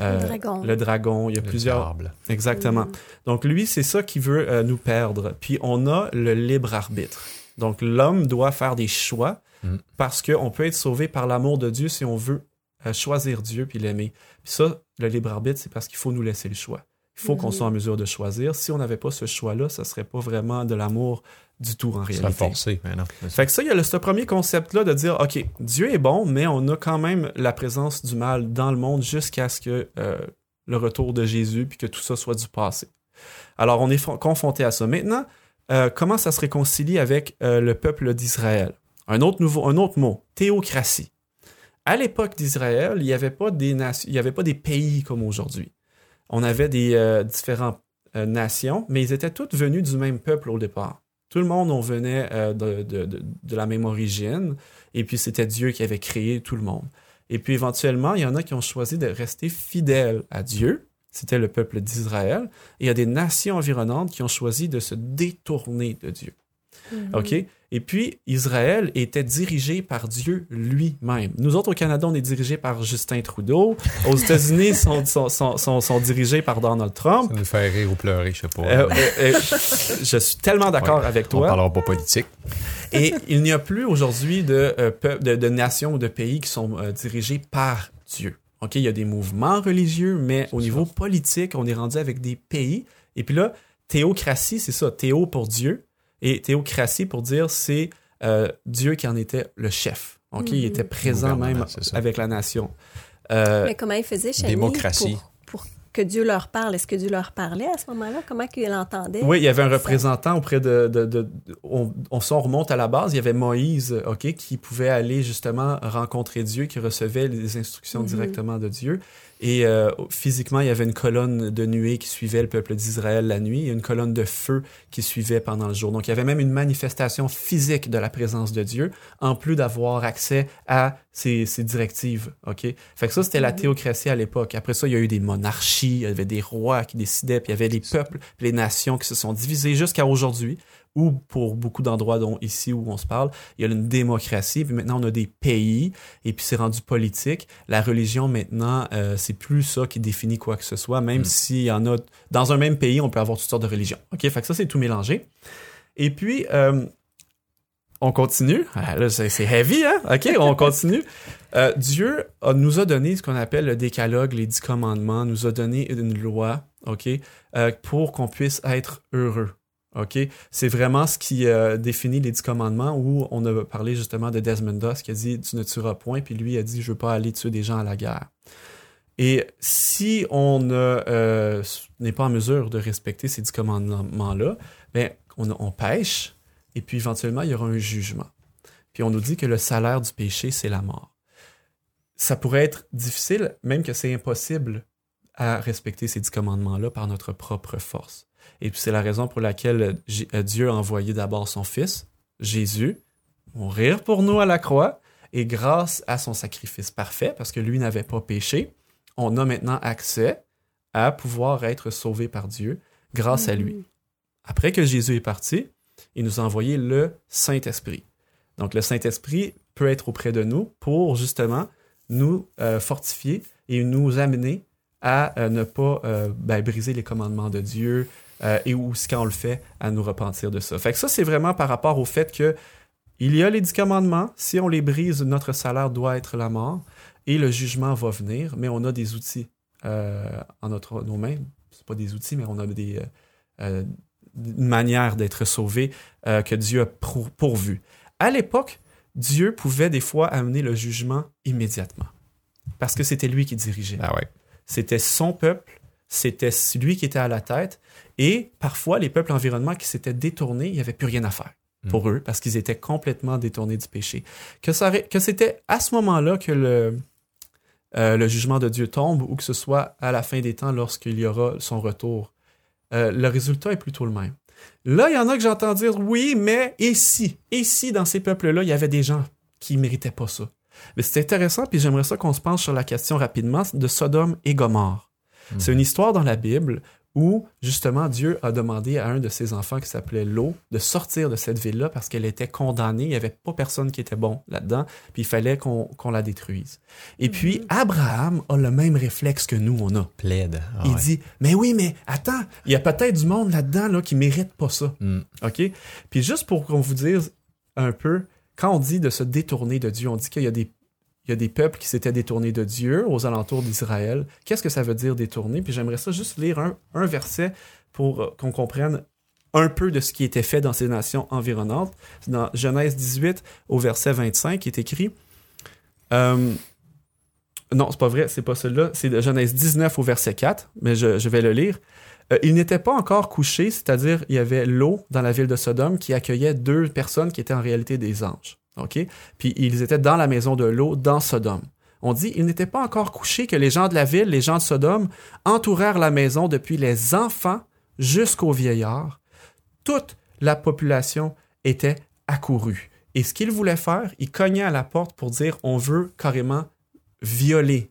Le dragon. le dragon. Il y a Le plusieurs. diable. Exactement. Mm. Donc lui, c'est ça qui veut euh, nous perdre. Puis on a le libre arbitre. Donc l'homme doit faire des choix Mm. parce qu'on peut être sauvé par l'amour de Dieu si on veut euh, choisir Dieu puis l'aimer. Puis ça, le libre arbitre, c'est parce qu'il faut nous laisser le choix. Il faut qu'on Mhm. soit en mesure de choisir. Si on n'avait pas ce choix-là, ça serait pas vraiment de l'amour du tout en Ça réalité. forcé, mais non. Fait que ça, il y a le, ce premier concept-là de dire, OK, Dieu est bon, mais on a quand même la présence du mal dans le monde jusqu'à ce que euh, le retour de Jésus, puis que tout ça soit du passé. Alors, on est confronté à ça. Maintenant, euh, comment ça se réconcilie avec euh, le peuple d'Israël? Un autre, nouveau, un autre mot, théocratie. À l'époque d'Israël, il n'y avait, pas des nation- il y avait pas des pays comme aujourd'hui. On avait des différentes nations, mais ils étaient toutes venus du même peuple au départ. Tout le monde, on venait euh, de, de- de- de la même origine, et puis c'était Dieu qui avait créé tout le monde. Et puis éventuellement, il y en a qui ont choisi de rester fidèles à Dieu, c'était le peuple d'Israël, et il y a des nations environnantes qui ont choisi de se détourner de Dieu. Mhm. OK? Et puis, Israël était dirigé par Dieu lui-même. Nous autres, au Canada, on est dirigé par Justin Trudeau. Aux États-Unis, ils sont, sont, sont, sont, dirigés par Donald Trump. Ça nous fait rire ou pleurer, je sais pas. Euh, euh, euh, je suis tellement d'accord Ouais. avec on toi. parlera pas politique. Et il n'y a plus aujourd'hui de, de, de nations ou de pays qui sont dirigés par Dieu. OK, il y a des mouvements religieux, mais au niveau politique, on est rendu avec des pays. Et puis là, théocratie, c'est ça, théo pour Dieu, et théocratie pour dire c'est euh, Dieu qui en était le chef. OK, il était présent Gouvernement, même avec la nation. Euh, Mais comment il faisait, Chani, Démocratie. Pour, pour que Dieu leur parle, est-ce que Dieu leur parlait à ce moment-là? Comment qu'ils l'entendaient? Oui, il y avait un représentant auprès de... de, de- on, on, s'en remonte à la base, il y avait Moïse, OK, qui pouvait aller justement rencontrer Dieu, qui recevait les instructions Mhm. directement de Dieu. Et euh, physiquement, il y avait une colonne de nuée qui suivait le peuple d'Israël la nuit et une colonne de feu qui suivait pendant le jour. Donc, il y avait même une manifestation physique de la présence de Dieu, en plus d'avoir accès à ses, ses directives. OK? Fait que ça, c'était la Mhm. théocratie à l'époque. Après ça, il y a eu des monarchies, il y avait des rois qui décidaient, puis il y avait les peuples, les nations qui se sont divisées jusqu'à aujourd'hui, ou pour beaucoup d'endroits, dont ici où on se parle, il y a une démocratie, puis maintenant on a des pays, et puis c'est rendu politique. La religion, maintenant, euh, c'est plus ça qui définit quoi que ce soit, même Mm. s'il y en a... Dans un même pays, on peut avoir toutes sortes de religions. OK? Fait que ça, c'est tout mélangé. Et puis... euh, on continue. Ah, là, c'est heavy, hein? OK, on continue. Euh, Dieu a- nous a donné ce qu'on appelle le décalogue, les dix commandements, nous a donné une loi, OK, pour qu'on puisse être heureux. OK? C'est vraiment ce qui euh, définit les dix commandements où on a parlé justement de Desmond Doss qui a dit Tu ne tueras point, puis lui a dit Je veux pas aller tuer des gens à la guerre. Et si on ne, euh, n'est pas en mesure de respecter ces dix commandements-là, ben, on, on pêche, et puis éventuellement, il y aura un jugement. Puis on nous dit que le salaire du péché, c'est la mort. Ça pourrait être difficile, même que c'est impossible à respecter ces dix commandements-là par notre propre force. Et puis c'est la raison pour laquelle euh, Dieu a envoyé d'abord son Fils, Jésus, mourir pour nous à la croix, et grâce à son sacrifice parfait, parce que lui n'avait pas péché, on a maintenant accès à pouvoir être sauvé par Dieu grâce à lui. Après que Jésus est parti, il nous a envoyé le Saint-Esprit. Donc le Saint-Esprit peut être auprès de nous pour justement nous euh, fortifier et nous amener à euh, ne pas euh, ben, briser les commandements de Dieu euh, et aussi quand on le fait, à nous repentir de ça. Fait que ça, c'est vraiment par rapport au fait que il y a les dix commandements. Si on les brise, notre salaire doit être la mort et le jugement va venir, mais on a des outils euh, en notre, nos mains. C'est pas des outils, mais on a des, euh, euh, une manière d'être sauvé que Dieu a pour- pourvu. À l'époque, Dieu pouvait des fois amener le jugement immédiatement parce que c'était lui qui dirigeait. Ah ouais. C'était son peuple, c'était lui qui était à la tête, et parfois les peuples environnements qui s'étaient détournés, il n'y avait plus rien à faire pour eux parce qu'ils étaient complètement détournés du péché. Que, ça aurait- que c'était à ce moment-là que le, euh, le jugement de Dieu tombe ou que ce soit à la fin des temps lorsqu'il y aura son retour. Euh, le résultat est plutôt le même. Là, il y en a que j'entends dire oui, mais et si, et si dans ces peuples-là, il y avait des gens qui ne méritaient pas ça? Mais c'est intéressant, puis j'aimerais ça qu'on se penche sur la question rapidement de Sodome et Gomorre. C'est une histoire dans la Bible où, justement, Dieu a demandé à un de ses enfants qui s'appelait Lot de sortir de cette ville-là parce qu'elle était condamnée. Il n'y avait pas personne qui était bon là-dedans, puis il fallait qu'on qu'on la détruise. Et puis, Abraham a le même réflexe que nous, on a. Plaide. Ah il ouais. dit, mais oui, mais attends, il y a peut-être du monde là-dedans là, qui mérite pas ça. Mm. OK? Puis juste pour qu'on vous dise un peu, quand on dit de se détourner de Dieu, on dit qu'il y a des il y a des peuples qui s'étaient détournés de Dieu aux alentours d'Israël. Qu'est-ce que ça veut dire détourner? Puis j'aimerais ça juste lire un, verset pour euh, qu'on comprenne un peu de ce qui était fait dans ces nations environnantes. C'est dans Genèse 18 au verset 25 qui est écrit. euh, non, c'est pas vrai, c'est pas celui-là. C'est de Genèse 19 au verset 4, mais je, je vais le lire. Euh, il n'était pas encore couché, c'est-à-dire il y avait l'eau dans la ville de Sodome qui accueillait deux personnes qui étaient en réalité des anges. OK? Puis ils étaient dans la maison de l'eau dans Sodome. On dit, il n'était pas encore couché que les gens de la ville, les gens de Sodome, entourèrent la maison depuis les enfants jusqu'aux vieillards. Toute la population était accourue. Et ce qu'ils voulaient faire, ils cognaient à la porte pour dire, on veut carrément violer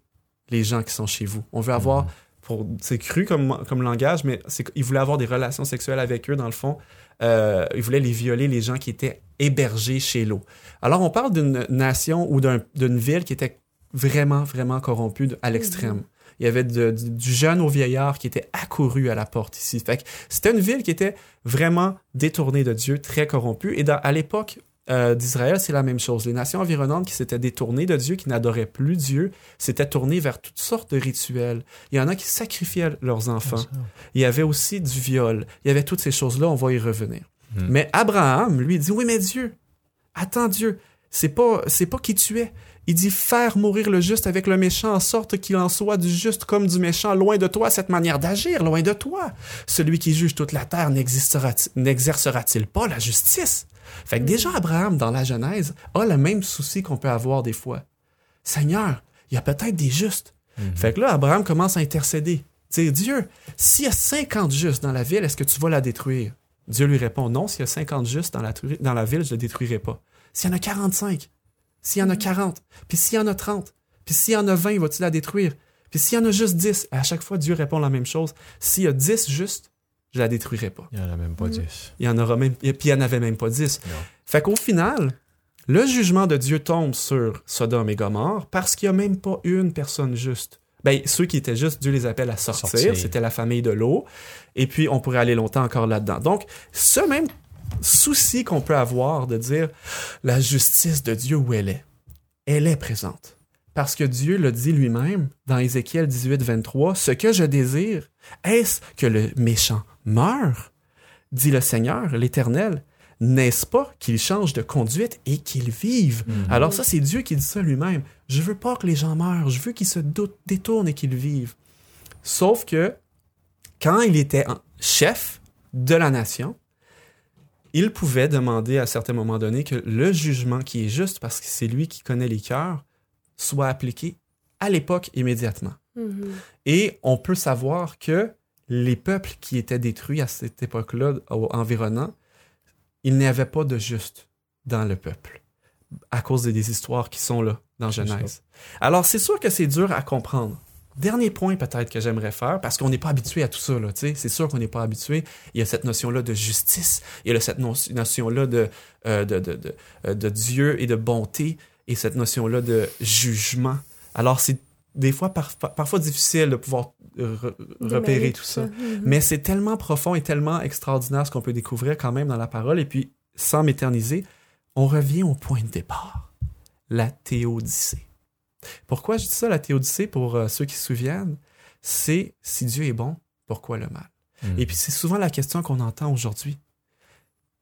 les gens qui sont chez vous. On veut avoir, pour c'est cru comme, comme langage, mais qu'ils voulaient avoir des relations sexuelles avec eux, dans le fond. Euh, ils voulaient les violer, les gens qui étaient hébergés chez l'eau. Alors, on parle d'une nation ou d'un- d'une ville qui était vraiment, vraiment corrompue à l'extrême. Il y avait de- du, du jeune au vieillard qui était accouru à la porte ici. Fait c'était une ville qui était vraiment détournée de Dieu, très corrompue. Et dans- à l'époque euh, d'Israël, c'est la même chose. Les nations environnantes qui s'étaient détournées de Dieu, qui n'adoraient plus Dieu, s'étaient tournées vers toutes sortes de rituels. Il y en a qui sacrifiaient leurs enfants. Il y avait aussi du viol. Il y avait toutes ces choses-là, on va y revenir. Hmm. Mais Abraham, lui, dit, oui, mais Dieu, attends Dieu, c'est pas, c'est pas qui tu es. Il dit faire mourir le juste avec le méchant en sorte qu'il en soit du juste comme du méchant. Loin de toi cette manière d'agir, loin de toi. Celui qui juge toute la terre n'exercera-t-il pas la justice? Fait que déjà Abraham, dans la Genèse, a le même souci qu'on peut avoir des fois. Seigneur, il y a peut-être des justes. Mhm. Fait que là, Abraham commence à intercéder. Dire, Dieu, s'il y a 50 justes dans la ville, est-ce que tu vas la détruire? Dieu lui répond, non, s'il y a 50 justes dans la, dans la ville, je ne la détruirai pas. S'il y en a 45, s'il y en a 40, puis s'il y en a 30, puis s'il y en a 20, vas-tu la détruire? Puis s'il y en a juste 10, à chaque fois, Dieu répond la même chose. S'il y a 10 justes, je la détruirai pas. Il n'y en a même pas 10. Il y en aura même, puis il n'y en avait même pas 10. Non. Fait qu'au final, le jugement de Dieu tombe sur Sodome et Gomorre parce qu'il n'y a même pas une personne juste. Ben, ceux qui étaient justes, Dieu les appelle à sortir. Sortir. C'était la famille de l'eau. Et puis, on pourrait aller longtemps encore là-dedans. Donc, ce même souci qu'on peut avoir de dire la justice de Dieu où elle est, elle est présente. Parce que Dieu le dit lui-même dans Ézéchiel 18, 23, ce que je désire, est-ce que le méchant meure? Dit le Seigneur, l'Éternel. N'est-ce pas qu'il change de conduite et qu'il vive? Alors ça, c'est Dieu qui dit ça lui-même. Je veux pas que les gens meurent, je veux qu'ils se détournent et qu'ils vivent. Sauf que quand il était en- chef de la nation, il pouvait demander à certains moments donnés que le jugement qui est juste, parce que c'est lui qui connaît les cœurs, soit appliqué à l'époque immédiatement. Mhm. Et on peut savoir que les peuples qui étaient détruits à cette époque-là environnant, il n'y avait pas de juste dans le peuple à cause des histoires qui sont là dans Genèse. Alors c'est sûr que c'est dur à comprendre. Dernier point peut-être que j'aimerais faire, parce qu'on n'est pas habitué à tout ça, là, c'est sûr qu'on n'est pas habitué. Il y a cette notion-là de justice, il y a cette no- notion-là de, euh, de, de, de, euh, de Dieu et de bonté, et cette notion-là de jugement. Alors c'est des fois par- parfois difficile de pouvoir re- repérer tout ça. Mhm. Mais c'est tellement profond et tellement extraordinaire ce qu'on peut découvrir quand même dans la parole. Et puis, sans m'éterniser, on revient au point de départ. La théodicée. Pourquoi je dis ça, la théodicée, pour euh, ceux qui se souviennent? C'est si Dieu est bon, pourquoi le mal? Mhm. Et puis, c'est souvent la question qu'on entend aujourd'hui.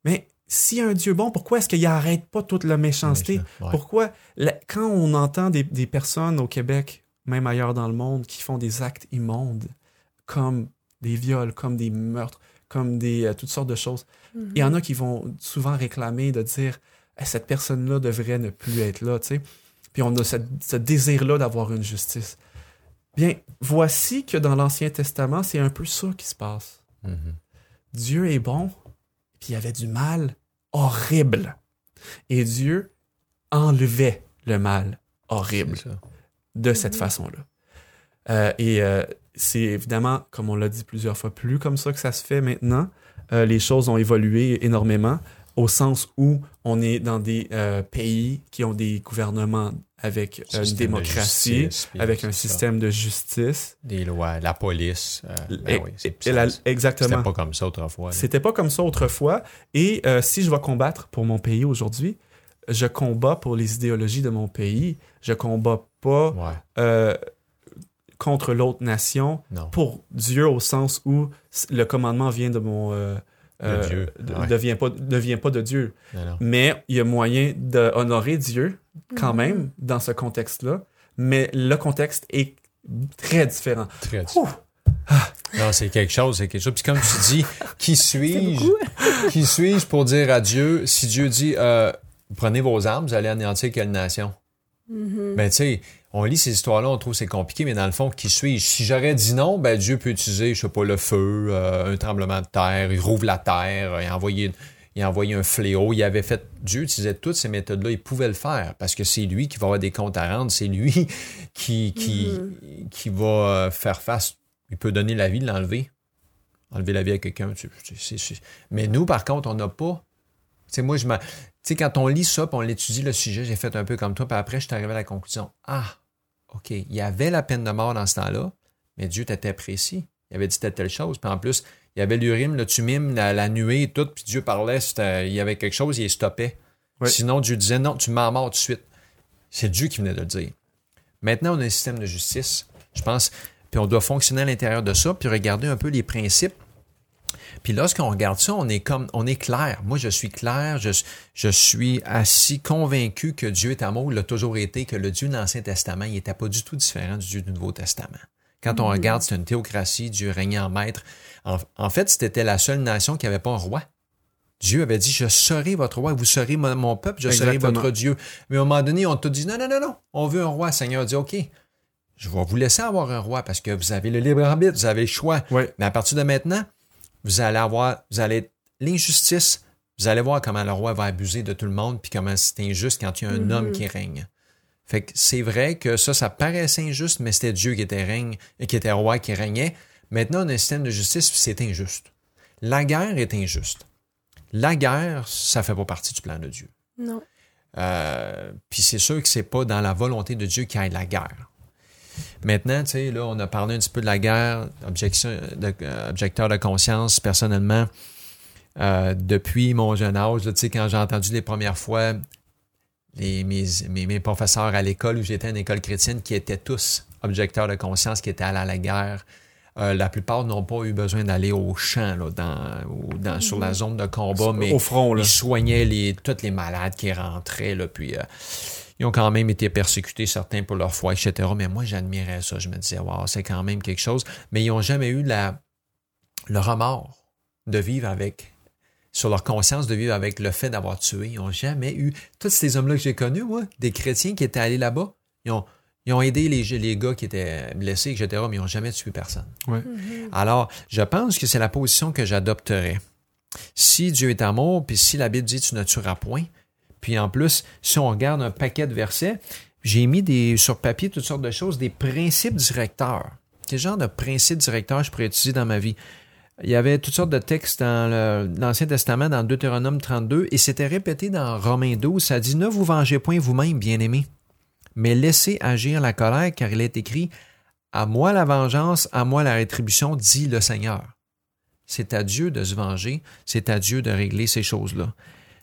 Mais s'il y a un Dieu bon, pourquoi est-ce qu'il n'arrête pas toute la méchanceté? Ouais. Pourquoi, la- quand on entend des, des personnes au Québec, même ailleurs dans le monde, qui font des actes immondes, comme des viols, comme des meurtres, comme des euh, toutes sortes de choses, Mhm. il y en a qui vont souvent réclamer de dire Eh, cette personne-là devrait ne plus être là, tu sais. Puis on a ce, ce désir-là d'avoir une justice. Bien, voici que dans l'Ancien Testament, c'est un peu ça qui se passe. Mhm. Dieu est bon, puis il y avait du mal horrible. Et Dieu enlevait le mal horrible. De cette façon-là. Euh, et euh, c'est évidemment, comme on l'a dit plusieurs fois, plus comme ça que ça se fait maintenant. Euh, les choses ont évolué énormément au sens où on est dans des pays qui ont des gouvernements avec une démocratie, justice, avec un ça. système de justice. Des lois, la police. ben oui, la- C'était exactement. pas comme ça autrefois. C'était pas comme ça autrefois. Et si je vais combattre pour mon pays aujourd'hui, je combats pour les idéologies de mon pays. Je combats pas Ouais, euh, contre l'autre nation non. pour Dieu au sens où le commandement vient de mon euh, De Dieu, ouais. devient pas devient pas de Dieu mais il y a moyen d'honorer Dieu quand Mhm. même dans ce contexte-là mais le contexte est très différent Très Ouh! Non, c'est quelque chose, c'est quelque chose. Puis comme tu dis, qui suis-je? Qui suis-je pour dire à Dieu, si Dieu dit, euh, prenez vos armes, vous allez anéantir quelle nation? Mhm. Ben, tu sais, on lit ces histoires-là, on trouve que c'est compliqué, mais dans le fond, qui suis-je? Si j'aurais dit non, ben, Dieu peut utiliser, je sais pas, le feu, euh, un tremblement de terre, il rouvre la terre, il a envoyé, il a envoyé un fléau, il avait fait, Dieu utilisait toutes ces méthodes-là, il pouvait le faire, parce que c'est lui qui va avoir des comptes à rendre, c'est lui qui, qui, qui va euh, faire face, il peut donner la vie, l'enlever, enlever la vie à quelqu'un, mais nous, par contre, on n'a pas, sais, moi, je m'a- tu sais, quand on lit ça, puis on l'étudie, le sujet, j'ai fait un peu comme toi, puis après, je suis arrivé à la conclusion, ah, OK, il y avait la peine de mort dans ce temps-là, mais Dieu t'était précis. Il avait dit telle, telle chose. Puis en plus, il y avait l'urim, le tumim, la, la nuée, tout, puis Dieu parlait, il y avait quelque chose, il les stoppait. Sinon, Dieu disait, non, tu m'en mort tout de suite. C'est Dieu qui venait de le dire. Maintenant, on a un système de justice, je pense, puis on doit fonctionner à l'intérieur de ça, puis regarder un peu les principes Puis lorsqu'on regarde ça, on est comme, on est clair. Moi, je suis clair, je, je suis assis convaincu que Dieu est amour, il a toujours été, que le Dieu de l'Ancien Testament, il n'était pas du tout différent du Dieu du Nouveau Testament. Quand on regarde, c'est une théocratie, Dieu régnait en maître. En, en fait, c'était la seule nation qui n'avait pas un roi. Dieu avait dit, je serai votre roi, vous serez mon, mon peuple, je serai votre Dieu. Mais à un moment donné, on t'a dit, non, non, non, non, on veut un roi. Le Seigneur a dit, OK, je vais vous laisser avoir un roi parce que vous avez le libre arbitre, vous avez le choix. Mais à partir de maintenant, vous allez avoir, vous allez l'injustice. Vous allez voir comment le roi va abuser de tout le monde, puis comment c'est injuste quand il y a un homme qui règne. Fait que c'est vrai que ça, ça paraissait injuste, mais c'était Dieu qui était règne, qui était roi, qui régnait. Maintenant, on a un système de justice, puis c'est injuste. La guerre est injuste. La guerre, ça fait pas partie du plan de Dieu. Non. Euh, puis c'est sûr que c'est pas dans la volonté de Dieu qu'il y ait la guerre. Maintenant, tu sais, là, on a parlé un petit peu de la guerre, objection, de, euh, objecteur de conscience. Personnellement, euh, depuis mon jeune âge, là, tu sais, quand j'ai entendu les premières fois les, mes, mes, mes professeurs à l'école où j'étais à une école chrétienne qui étaient tous objecteurs de conscience, qui étaient allés à la guerre, euh, la plupart n'ont pas eu besoin d'aller au champ, là, dans, ou dans, sur la zone de combat, mais Au front, là. ils soignaient les, tous les malades qui rentraient, là, puis euh, ils ont quand même été persécutés, certains pour leur foi, etc. Mais moi, j'admirais ça. Je me disais, wow, c'est quand même quelque chose. Mais ils n'ont jamais eu la, le remords de vivre avec, sur leur conscience, de vivre avec le fait d'avoir tué. Ils n'ont jamais eu. Tous ces hommes-là que j'ai connus, moi, des chrétiens qui étaient allés là-bas, ils ont, ils ont aidé les, les gars qui étaient blessés, etc., mais ils n'ont jamais tué personne. Ouais. Alors, je pense que c'est la position que j'adopterais. Si Dieu est amour, puis si la Bible dit tu ne tueras point, puis en plus, si on regarde un paquet de versets, j'ai mis des, sur papier toutes sortes de choses, des principes directeurs. Quel genre de principes directeurs je pourrais utiliser dans ma vie? Il y avait toutes sortes de textes dans l'Ancien Testament, dans Deutéronome 32, et c'était répété dans Romains 12. Ça dit Ne vous vengez point vous-même, bien-aimés, mais laissez agir la colère, car il est écrit À moi la vengeance, à moi la rétribution, dit le Seigneur. C'est à Dieu de se venger, c'est à Dieu de régler ces choses-là.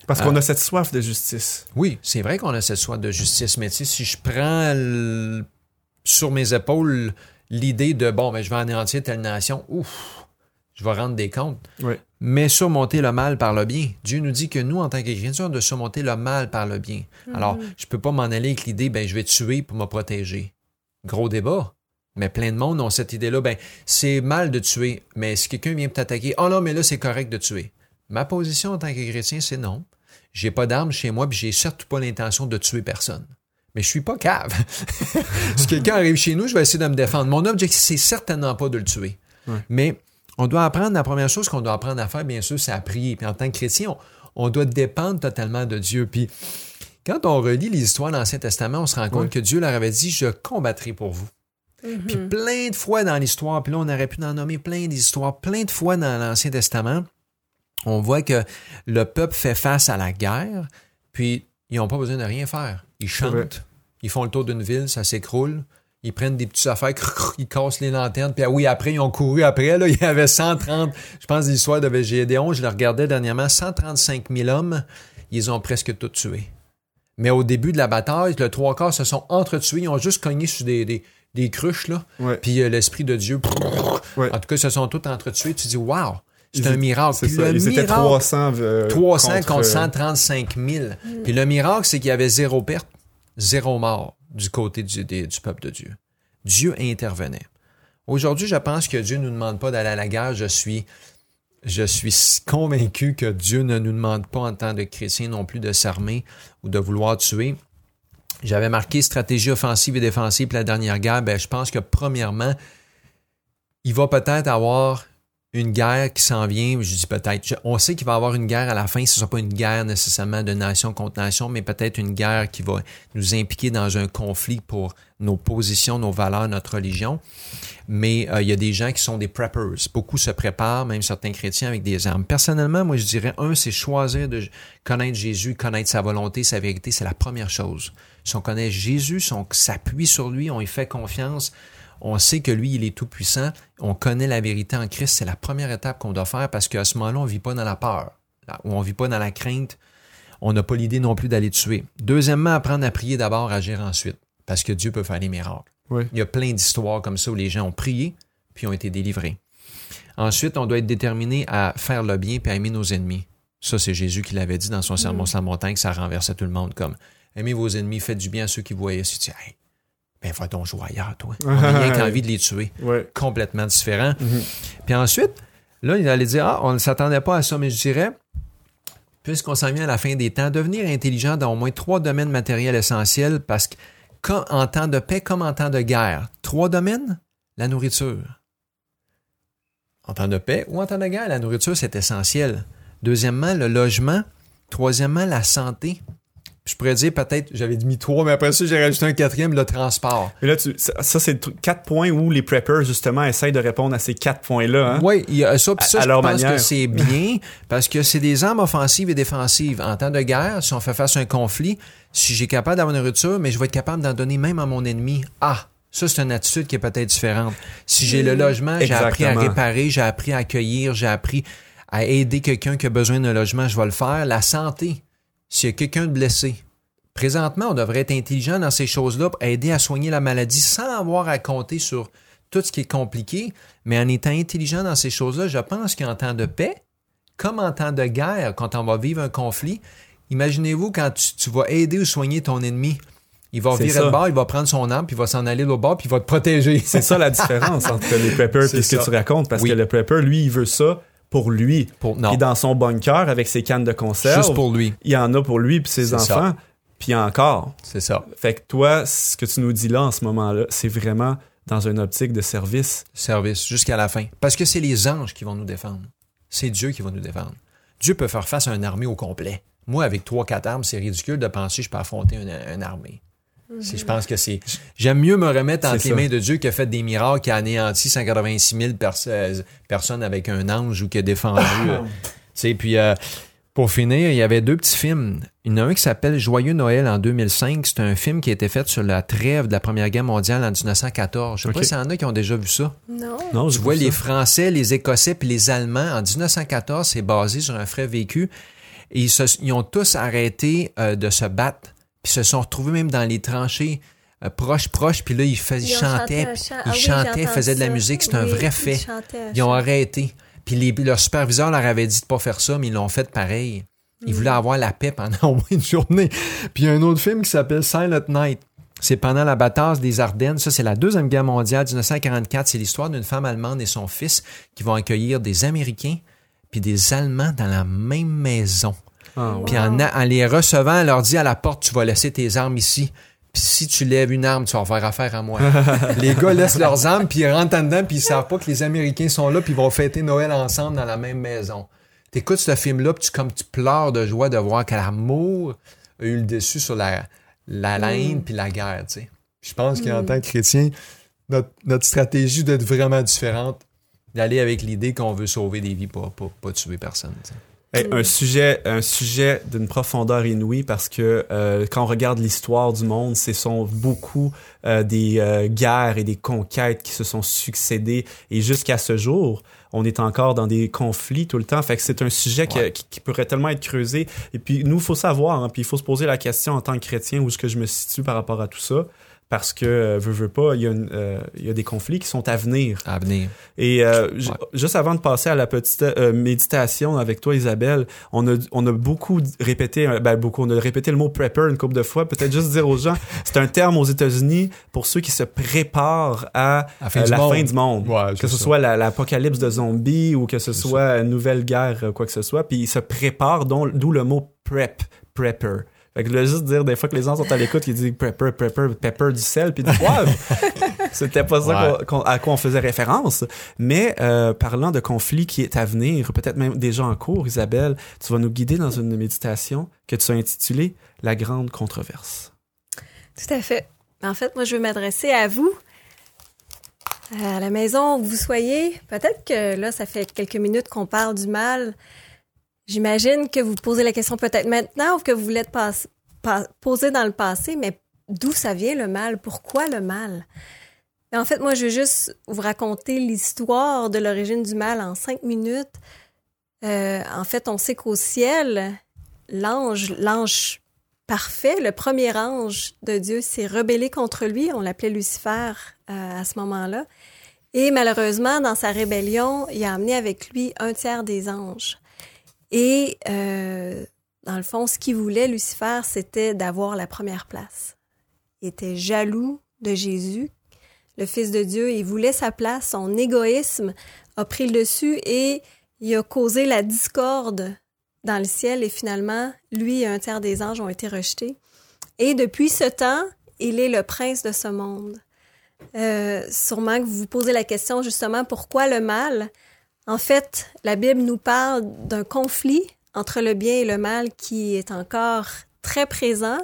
Parce Ah. qu'on a cette soif de justice. Oui, c'est vrai qu'on a cette soif de justice, mais si je prends sur mes épaules l'idée de bon, ben, je vais anéantir telle nation, ouf, je vais rendre des comptes. Oui. Mais surmonter le mal par le bien. Dieu nous dit que nous, en tant qu'Écritures, de surmonter le mal par le bien. Alors, je peux pas m'en aller avec l'idée, ben, je vais tuer pour me protéger. Gros débat. Mais plein de monde ont cette idée-là, ben, c'est mal de tuer, mais si quelqu'un vient t'attaquer, oh non, mais là, c'est correct de tuer. Ma position en tant que chrétien, c'est non. J'ai pas d'armes chez moi, puis j'ai surtout pas l'intention de tuer personne. Mais je suis pas cave. si quelqu'un arrive chez nous, je vais essayer de me défendre. Mon objectif, c'est certainement pas de le tuer. Ouais. Mais on doit apprendre, la première chose qu'on doit apprendre à faire, bien sûr, c'est à prier. Puis en tant que chrétien, on, on doit dépendre totalement de Dieu. Puis quand on relit les histoires de l'Ancien Testament, on se rend compte que Dieu leur avait dit, je combattrai pour vous. Puis plein de fois dans l'histoire, puis là, on aurait pu en nommer plein d'histoires, plein de fois dans l'Ancien Testament, on voit que le peuple fait face à la guerre, puis ils n'ont pas besoin de rien faire. Ils chantent, ils font le tour d'une ville, ça s'écroule, ils prennent des petites affaires, ils cassent les lanternes, puis ah oui, après, ils ont couru après, là, il y avait 130, je pense l'histoire de Gédéon, je le regardais dernièrement, 135 000 hommes, ils ont presque tous tués. Mais au début de la bataille, le trois quarts se sont entretués, ils ont juste cogné sur des, des, des cruches, là, Ouais. puis euh, l'Esprit de Dieu, Ouais. en tout cas, ils se sont tous entretués, tu dis, wow, c'est un miracle. C'est ça. Ils étaient miracle- 300. euh, 300 contre, euh, 135 000. Puis le miracle, c'est qu'il y avait zéro perte, zéro mort du côté du, des- du peuple de Dieu. Dieu intervenait. Aujourd'hui, je pense que Dieu ne nous demande pas d'aller à la guerre. Je suis, je suis convaincu que Dieu ne nous demande pas en tant que chrétien non plus de s'armer ou de vouloir tuer. J'avais marqué stratégie offensive et défensive pour la dernière guerre. Ben, je pense que premièrement, il va peut-être avoir une guerre qui s'en vient, je dis peut-être, on sait qu'il va y avoir une guerre à la fin, ce ne sera pas une guerre nécessairement de nation contre nation, mais peut-être une guerre qui va nous impliquer dans un conflit pour nos positions, nos valeurs, notre religion. Mais euh, il y a des gens qui sont des preppers. Beaucoup se préparent, même certains chrétiens, avec des armes. Personnellement, moi, je dirais, un, c'est choisir de connaître Jésus, connaître sa volonté, sa vérité, c'est la première chose. Si on connaît Jésus, si on s'appuie sur lui, on y fait confiance, on sait que lui, il est tout puissant, on connaît la vérité en Christ, c'est la première étape qu'on doit faire parce qu'à ce moment-là, on ne vit pas dans la peur, on ne vit pas dans la crainte, on n'a pas l'idée non plus d'aller tuer. Deuxièmement, apprendre à prier d'abord, agir ensuite, parce que Dieu peut faire des miracles. Oui. Il y a plein d'histoires comme ça où les gens ont prié puis ont été délivrés. Ensuite, on doit être déterminé à faire le bien puis à aimer nos ennemis. Ça, c'est Jésus qui l'avait dit dans son sermon sur la montagne, que ça renversait tout le monde comme aimez vos ennemis, faites du bien à ceux qui vous voyaient. Tu dis, hey, ben va donc jouer ailleurs, toi. On n'a rien qu'envie de les tuer. Ouais. Complètement différent. Mhm. Puis ensuite, là, il allait dire, ah, on ne s'attendait pas à ça, mais je dirais, puisqu'on s'en vient à la fin des temps, devenir intelligent dans au moins trois domaines matériels essentiels, parce que quand, en temps de paix comme en temps de guerre, trois domaines, la nourriture. En temps de paix ou en temps de guerre, la nourriture, c'est essentiel. Deuxièmement, le logement. Troisièmement, la santé. Je pourrais dire peut-être, j'avais mis trois, mais après ça, j'ai rajouté un quatrième, le transport. Mais là, tu, ça, ça, c'est quatre points où les preppers, justement, essayent de répondre à ces quatre points-là. Hein? Oui, il y a ça, À- je pense manière. que c'est bien, parce que c'est des armes offensives et défensives. En temps de guerre, si on fait face à un conflit, si j'ai capable d'avoir une nourriture, mais je vais être capable d'en donner même à mon ennemi. Ah! Ça, c'est une attitude qui est peut-être différente. Si j'ai le logement, j'ai appris à réparer, j'ai appris à accueillir, j'ai appris à aider quelqu'un qui a besoin d'un logement, je vais le faire. La santé, s'il y a quelqu'un de blessé, présentement, on devrait être intelligent dans ces choses-là pour aider à soigner la maladie sans avoir à compter sur tout ce qui est compliqué, mais en étant intelligent dans ces choses-là, je pense qu'en temps de paix, comme en temps de guerre, quand on va vivre un conflit, imaginez-vous quand tu, tu vas aider ou soigner ton ennemi. Il va virer ça. de bord, il va prendre son arme, puis il va s'en aller l'autre bord, puis il va te protéger. C'est ça la différence entre les preppers et ce que tu racontes, parce Oui. que le prepper, lui, il veut ça pour lui. Pour- non. Puis dans son bunker, avec ses cannes de conserve, Juste pour lui. il y en a pour lui puis ses enfants, ça. puis encore. C'est ça. Fait que toi, ce que tu nous dis là en ce moment-là, c'est vraiment dans une optique de service. Service jusqu'à la fin. Parce que c'est les anges qui vont nous défendre. C'est Dieu qui va nous défendre. Dieu peut faire face à une armée au complet. Moi, avec trois, quatre armes, c'est ridicule de penser que je peux affronter une, une armée. Je pense que c'est. J'aime mieux me remettre entre les mains de Dieu qui a fait des miracles, qui a anéanti 186 000 pers- euh, personnes avec un ange ou qui a défendu. euh, tu sais, puis euh, pour finir, il y avait deux petits films. Il y en a un qui s'appelle Joyeux Noël en 2005. C'est un film qui a été fait sur la trêve de la Première Guerre mondiale en 1914. Je sais Ok. pas s'il y en a qui ont déjà vu ça. Non. Non, Tu vois, ça. les Français, les Écossais puis les Allemands, en 1914, c'est basé sur un fait vécu. Et ils, se- ils ont tous arrêté euh, de se battre. Puis se sont retrouvés même dans les tranchées euh, proches, proches. Puis là, ils, fais- ils chantaient, ils Ah oui, chantaient, faisaient de la musique. C'est un vrai ils fait. Ils ont arrêté. Puis les, leur superviseur leur avait dit de pas faire ça, mais ils l'ont fait pareil. Ils Mm. voulaient avoir la paix pendant au moins une journée. Puis il y a un autre film qui s'appelle Silent Night. C'est pendant la bataille des Ardennes. Ça, c'est la Deuxième Guerre mondiale, 1944. C'est l'histoire d'une femme allemande et son fils qui vont accueillir des Américains puis des Allemands dans la même maison. Ouais. Puis en, les recevant, elle leur dit à la porte, tu vas laisser tes armes ici. Puis si tu lèves une arme, tu vas faire affaire à moi. les gars laissent leurs armes, puis ils rentrent en dedans, puis ils savent pas que les Américains sont là, puis ils vont fêter Noël ensemble dans la même maison. T'écoutes ce film-là, puis tu, comme tu pleures de joie de voir que l'amour a eu le dessus sur la, la haine puis la guerre, tu sais. Je pense qu'en tant que chrétien, notre, notre stratégie doit être vraiment différente d'aller avec l'idée qu'on veut sauver des vies, pas, pas, pas tuer personne. Hey, un sujet, un sujet d'une profondeur inouïe parce que euh, quand on regarde l'histoire du monde, ce sont beaucoup euh, des euh, guerres et des conquêtes qui se sont succédées et jusqu'à ce jour, on est encore dans des conflits tout le temps. Fait que c'est un sujet Ouais. qui, qui pourrait tellement être creusé. Et puis nous, faut savoir, hein, puis il faut se poser la question en tant que chrétien où est-ce que je me situe par rapport à tout ça. Parce que, euh, veux, veux pas, il y, a une, euh, il y a des conflits qui sont à venir. À venir. Et euh, Ouais. juste avant de passer à la petite euh, méditation avec toi, Isabelle, on a, on a beaucoup répété, euh, ben beaucoup, on a répété le mot prepper une couple de fois. Peut-être juste dire aux gens, c'est un terme aux États-Unis pour ceux qui se préparent à La fin euh, du la monde. fin du monde. Ouais, que ce ça. soit la- l'apocalypse de zombies ou que ce soit une nouvelle guerre, quoi que ce soit. Puis ils se préparent, d'où le mot prep, prepper. Fait que je voulais juste dire, des fois que les gens sont à l'écoute, ils disent prepper, prepper, pepper du sel, puis du poivre. C'était pas ça Ouais. à quoi on faisait référence. Mais euh, parlant de conflit qui est à venir, peut-être même déjà en cours, Isabelle, tu vas nous guider dans une méditation que tu as intitulée La grande controverse. Tout à fait. En fait, moi, je veux m'adresser à vous, à la maison où vous soyez. Peut-être que là, ça fait quelques minutes qu'on parle du mal. J'imagine que vous posez la question peut-être maintenant ou que vous voulez poser dans le passé, mais d'où ça vient le mal? Pourquoi le mal? En fait, moi, je veux juste vous raconter l'histoire de l'origine du mal en cinq minutes. Euh, en fait, on sait qu'au ciel, l'ange, l'ange parfait, le premier ange de Dieu s'est rebellé contre lui. On l'appelait Lucifer euh, à ce moment-là. Et malheureusement, dans sa rébellion, il a amené avec lui un tiers des anges. Et euh, dans le fond, ce qu'il voulait, Lucifer, c'était d'avoir la première place. Il était jaloux de Jésus, le Fils de Dieu, il voulait sa place, son égoïsme a pris le dessus et il a causé la discorde dans le ciel et finalement, lui et un tiers des anges ont été rejetés. Et depuis ce temps, il est le prince de ce monde. Euh, sûrement que vous vous posez la question justement pourquoi le mal? En fait, la Bible nous parle d'un conflit entre le bien et le mal qui est encore très présent.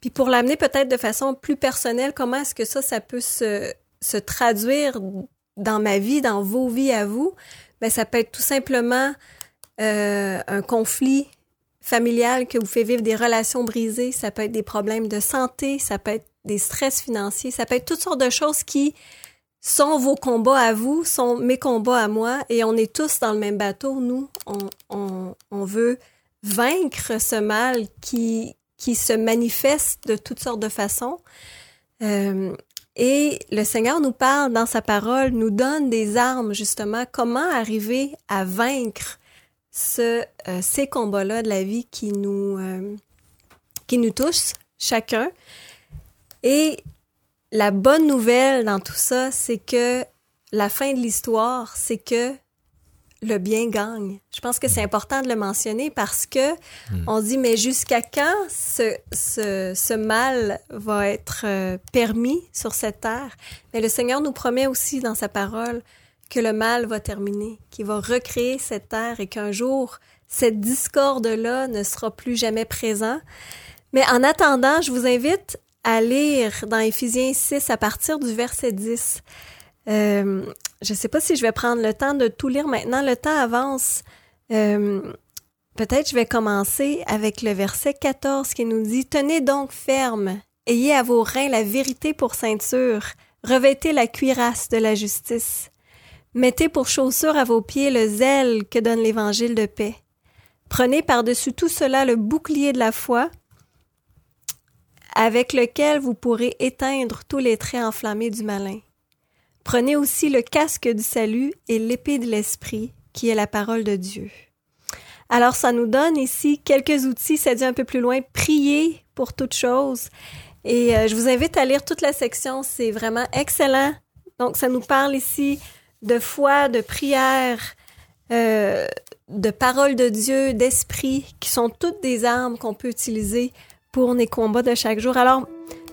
Puis pour l'amener peut-être de façon plus personnelle, comment est-ce que ça, ça peut se, se traduire dans ma vie, dans vos vies à vous? Ben, ça peut être tout simplement euh, un conflit familial que vous fait vivre des relations brisées, ça peut être des problèmes de santé, ça peut être des stress financiers, ça peut être toutes sortes de choses qui sont vos combats à vous, sont mes combats à moi, et on est tous dans le même bateau. Nous, on, on, on veut vaincre ce mal qui, qui se manifeste de toutes sortes de façons. Euh, et le Seigneur nous parle dans sa parole, nous donne des armes justement, comment arriver à vaincre ce, euh, ces combats-là de la vie qui nous, euh, qui nous touchent chacun. Et la bonne nouvelle dans tout ça, c'est que la fin de l'histoire, c'est que le bien gagne. Je pense que c'est important de le mentionner parce que hmm. on dit mais jusqu'à quand ce, ce, ce, mal va être euh, permis sur cette terre? Mais le Seigneur nous promet aussi dans sa parole que le mal va terminer, qu'il va recréer cette terre et qu'un jour cette discorde là ne sera plus jamais présent. Mais en attendant, je vous invite à lire dans Éphésiens 6 à partir du verset 10. Euh, je ne sais pas si je vais prendre le temps de tout lire maintenant. Le temps avance. Euh, Peut-être je vais commencer avec le verset 14 qui nous dit Tenez donc ferme, ayez à vos reins la vérité pour ceinture, revêtez la cuirasse de la justice. Mettez pour chaussure à vos pieds le zèle que donne l'évangile de paix. Prenez par-dessus tout cela le bouclier de la foi, avec lequel vous pourrez éteindre tous les traits enflammés du malin. Prenez aussi le casque du salut et l'épée de l'esprit, qui est la parole de Dieu. Alors, ça nous donne ici quelques outils, ça dit un peu plus loin, prier pour toute chose. Et euh, je vous invite à lire toute la section, c'est vraiment excellent. Donc, ça nous parle ici de foi, de prière, euh, de parole de Dieu, d'esprit, qui sont toutes des armes qu'on peut utiliser pour les combats de chaque jour. Alors,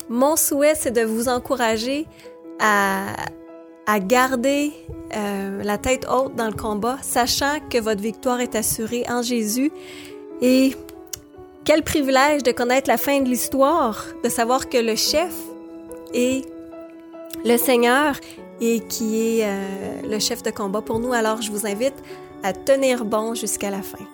mon souhait, c'est de vous encourager à, garder euh, la tête haute dans le combat, sachant que votre victoire est assurée en Jésus. Et quel privilège de connaître la fin de l'histoire, de savoir que le chef est le Seigneur et qui est euh, le chef de combat pour nous. Alors, je vous invite à tenir bon jusqu'à la fin.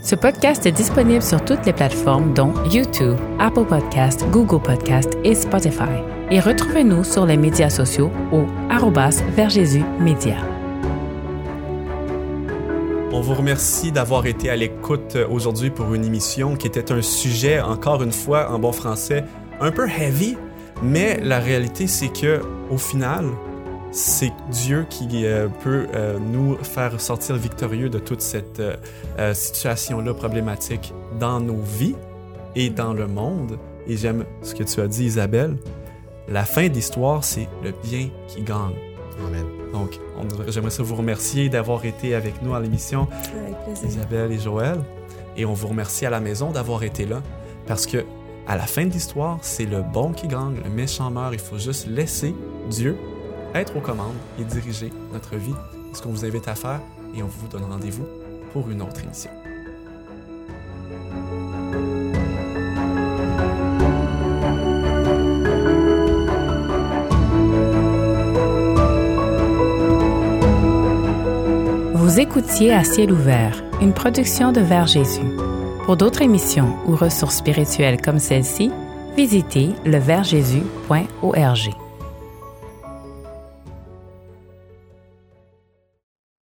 Ce podcast est disponible sur toutes les plateformes dont YouTube, Apple Podcast, Google Podcast et Spotify et retrouvez-nous sur les médias sociaux au Média. On vous remercie d'avoir été à l'écoute aujourd'hui pour une émission qui était un sujet, encore une fois, en bon français, un peu heavy, mais la réalité, c'est que au final, c'est Dieu qui euh, peut euh, nous faire sortir victorieux de toute cette euh, situation-là problématique dans nos vies et dans le monde. Et j'aime ce que tu as dit, Isabelle la fin de l'histoire, c'est le bien qui gagne. Amen. Donc, j'aimerais vous remercier d'avoir été avec nous à l'émission, Isabelle et Joël. Et on vous remercie à la maison d'avoir été là, parce que à la fin de l'histoire, c'est le bon qui gagne, le méchant meurt. Il faut juste laisser Dieu être aux commandes et diriger notre vie. Ce qu'on vous invite à faire, et on vous donne rendez-vous pour une autre émission. Vous écoutiez à ciel ouvert, une production de Vers Jésus. Pour d'autres émissions ou ressources spirituelles comme celle-ci, visitez leversjésus.org.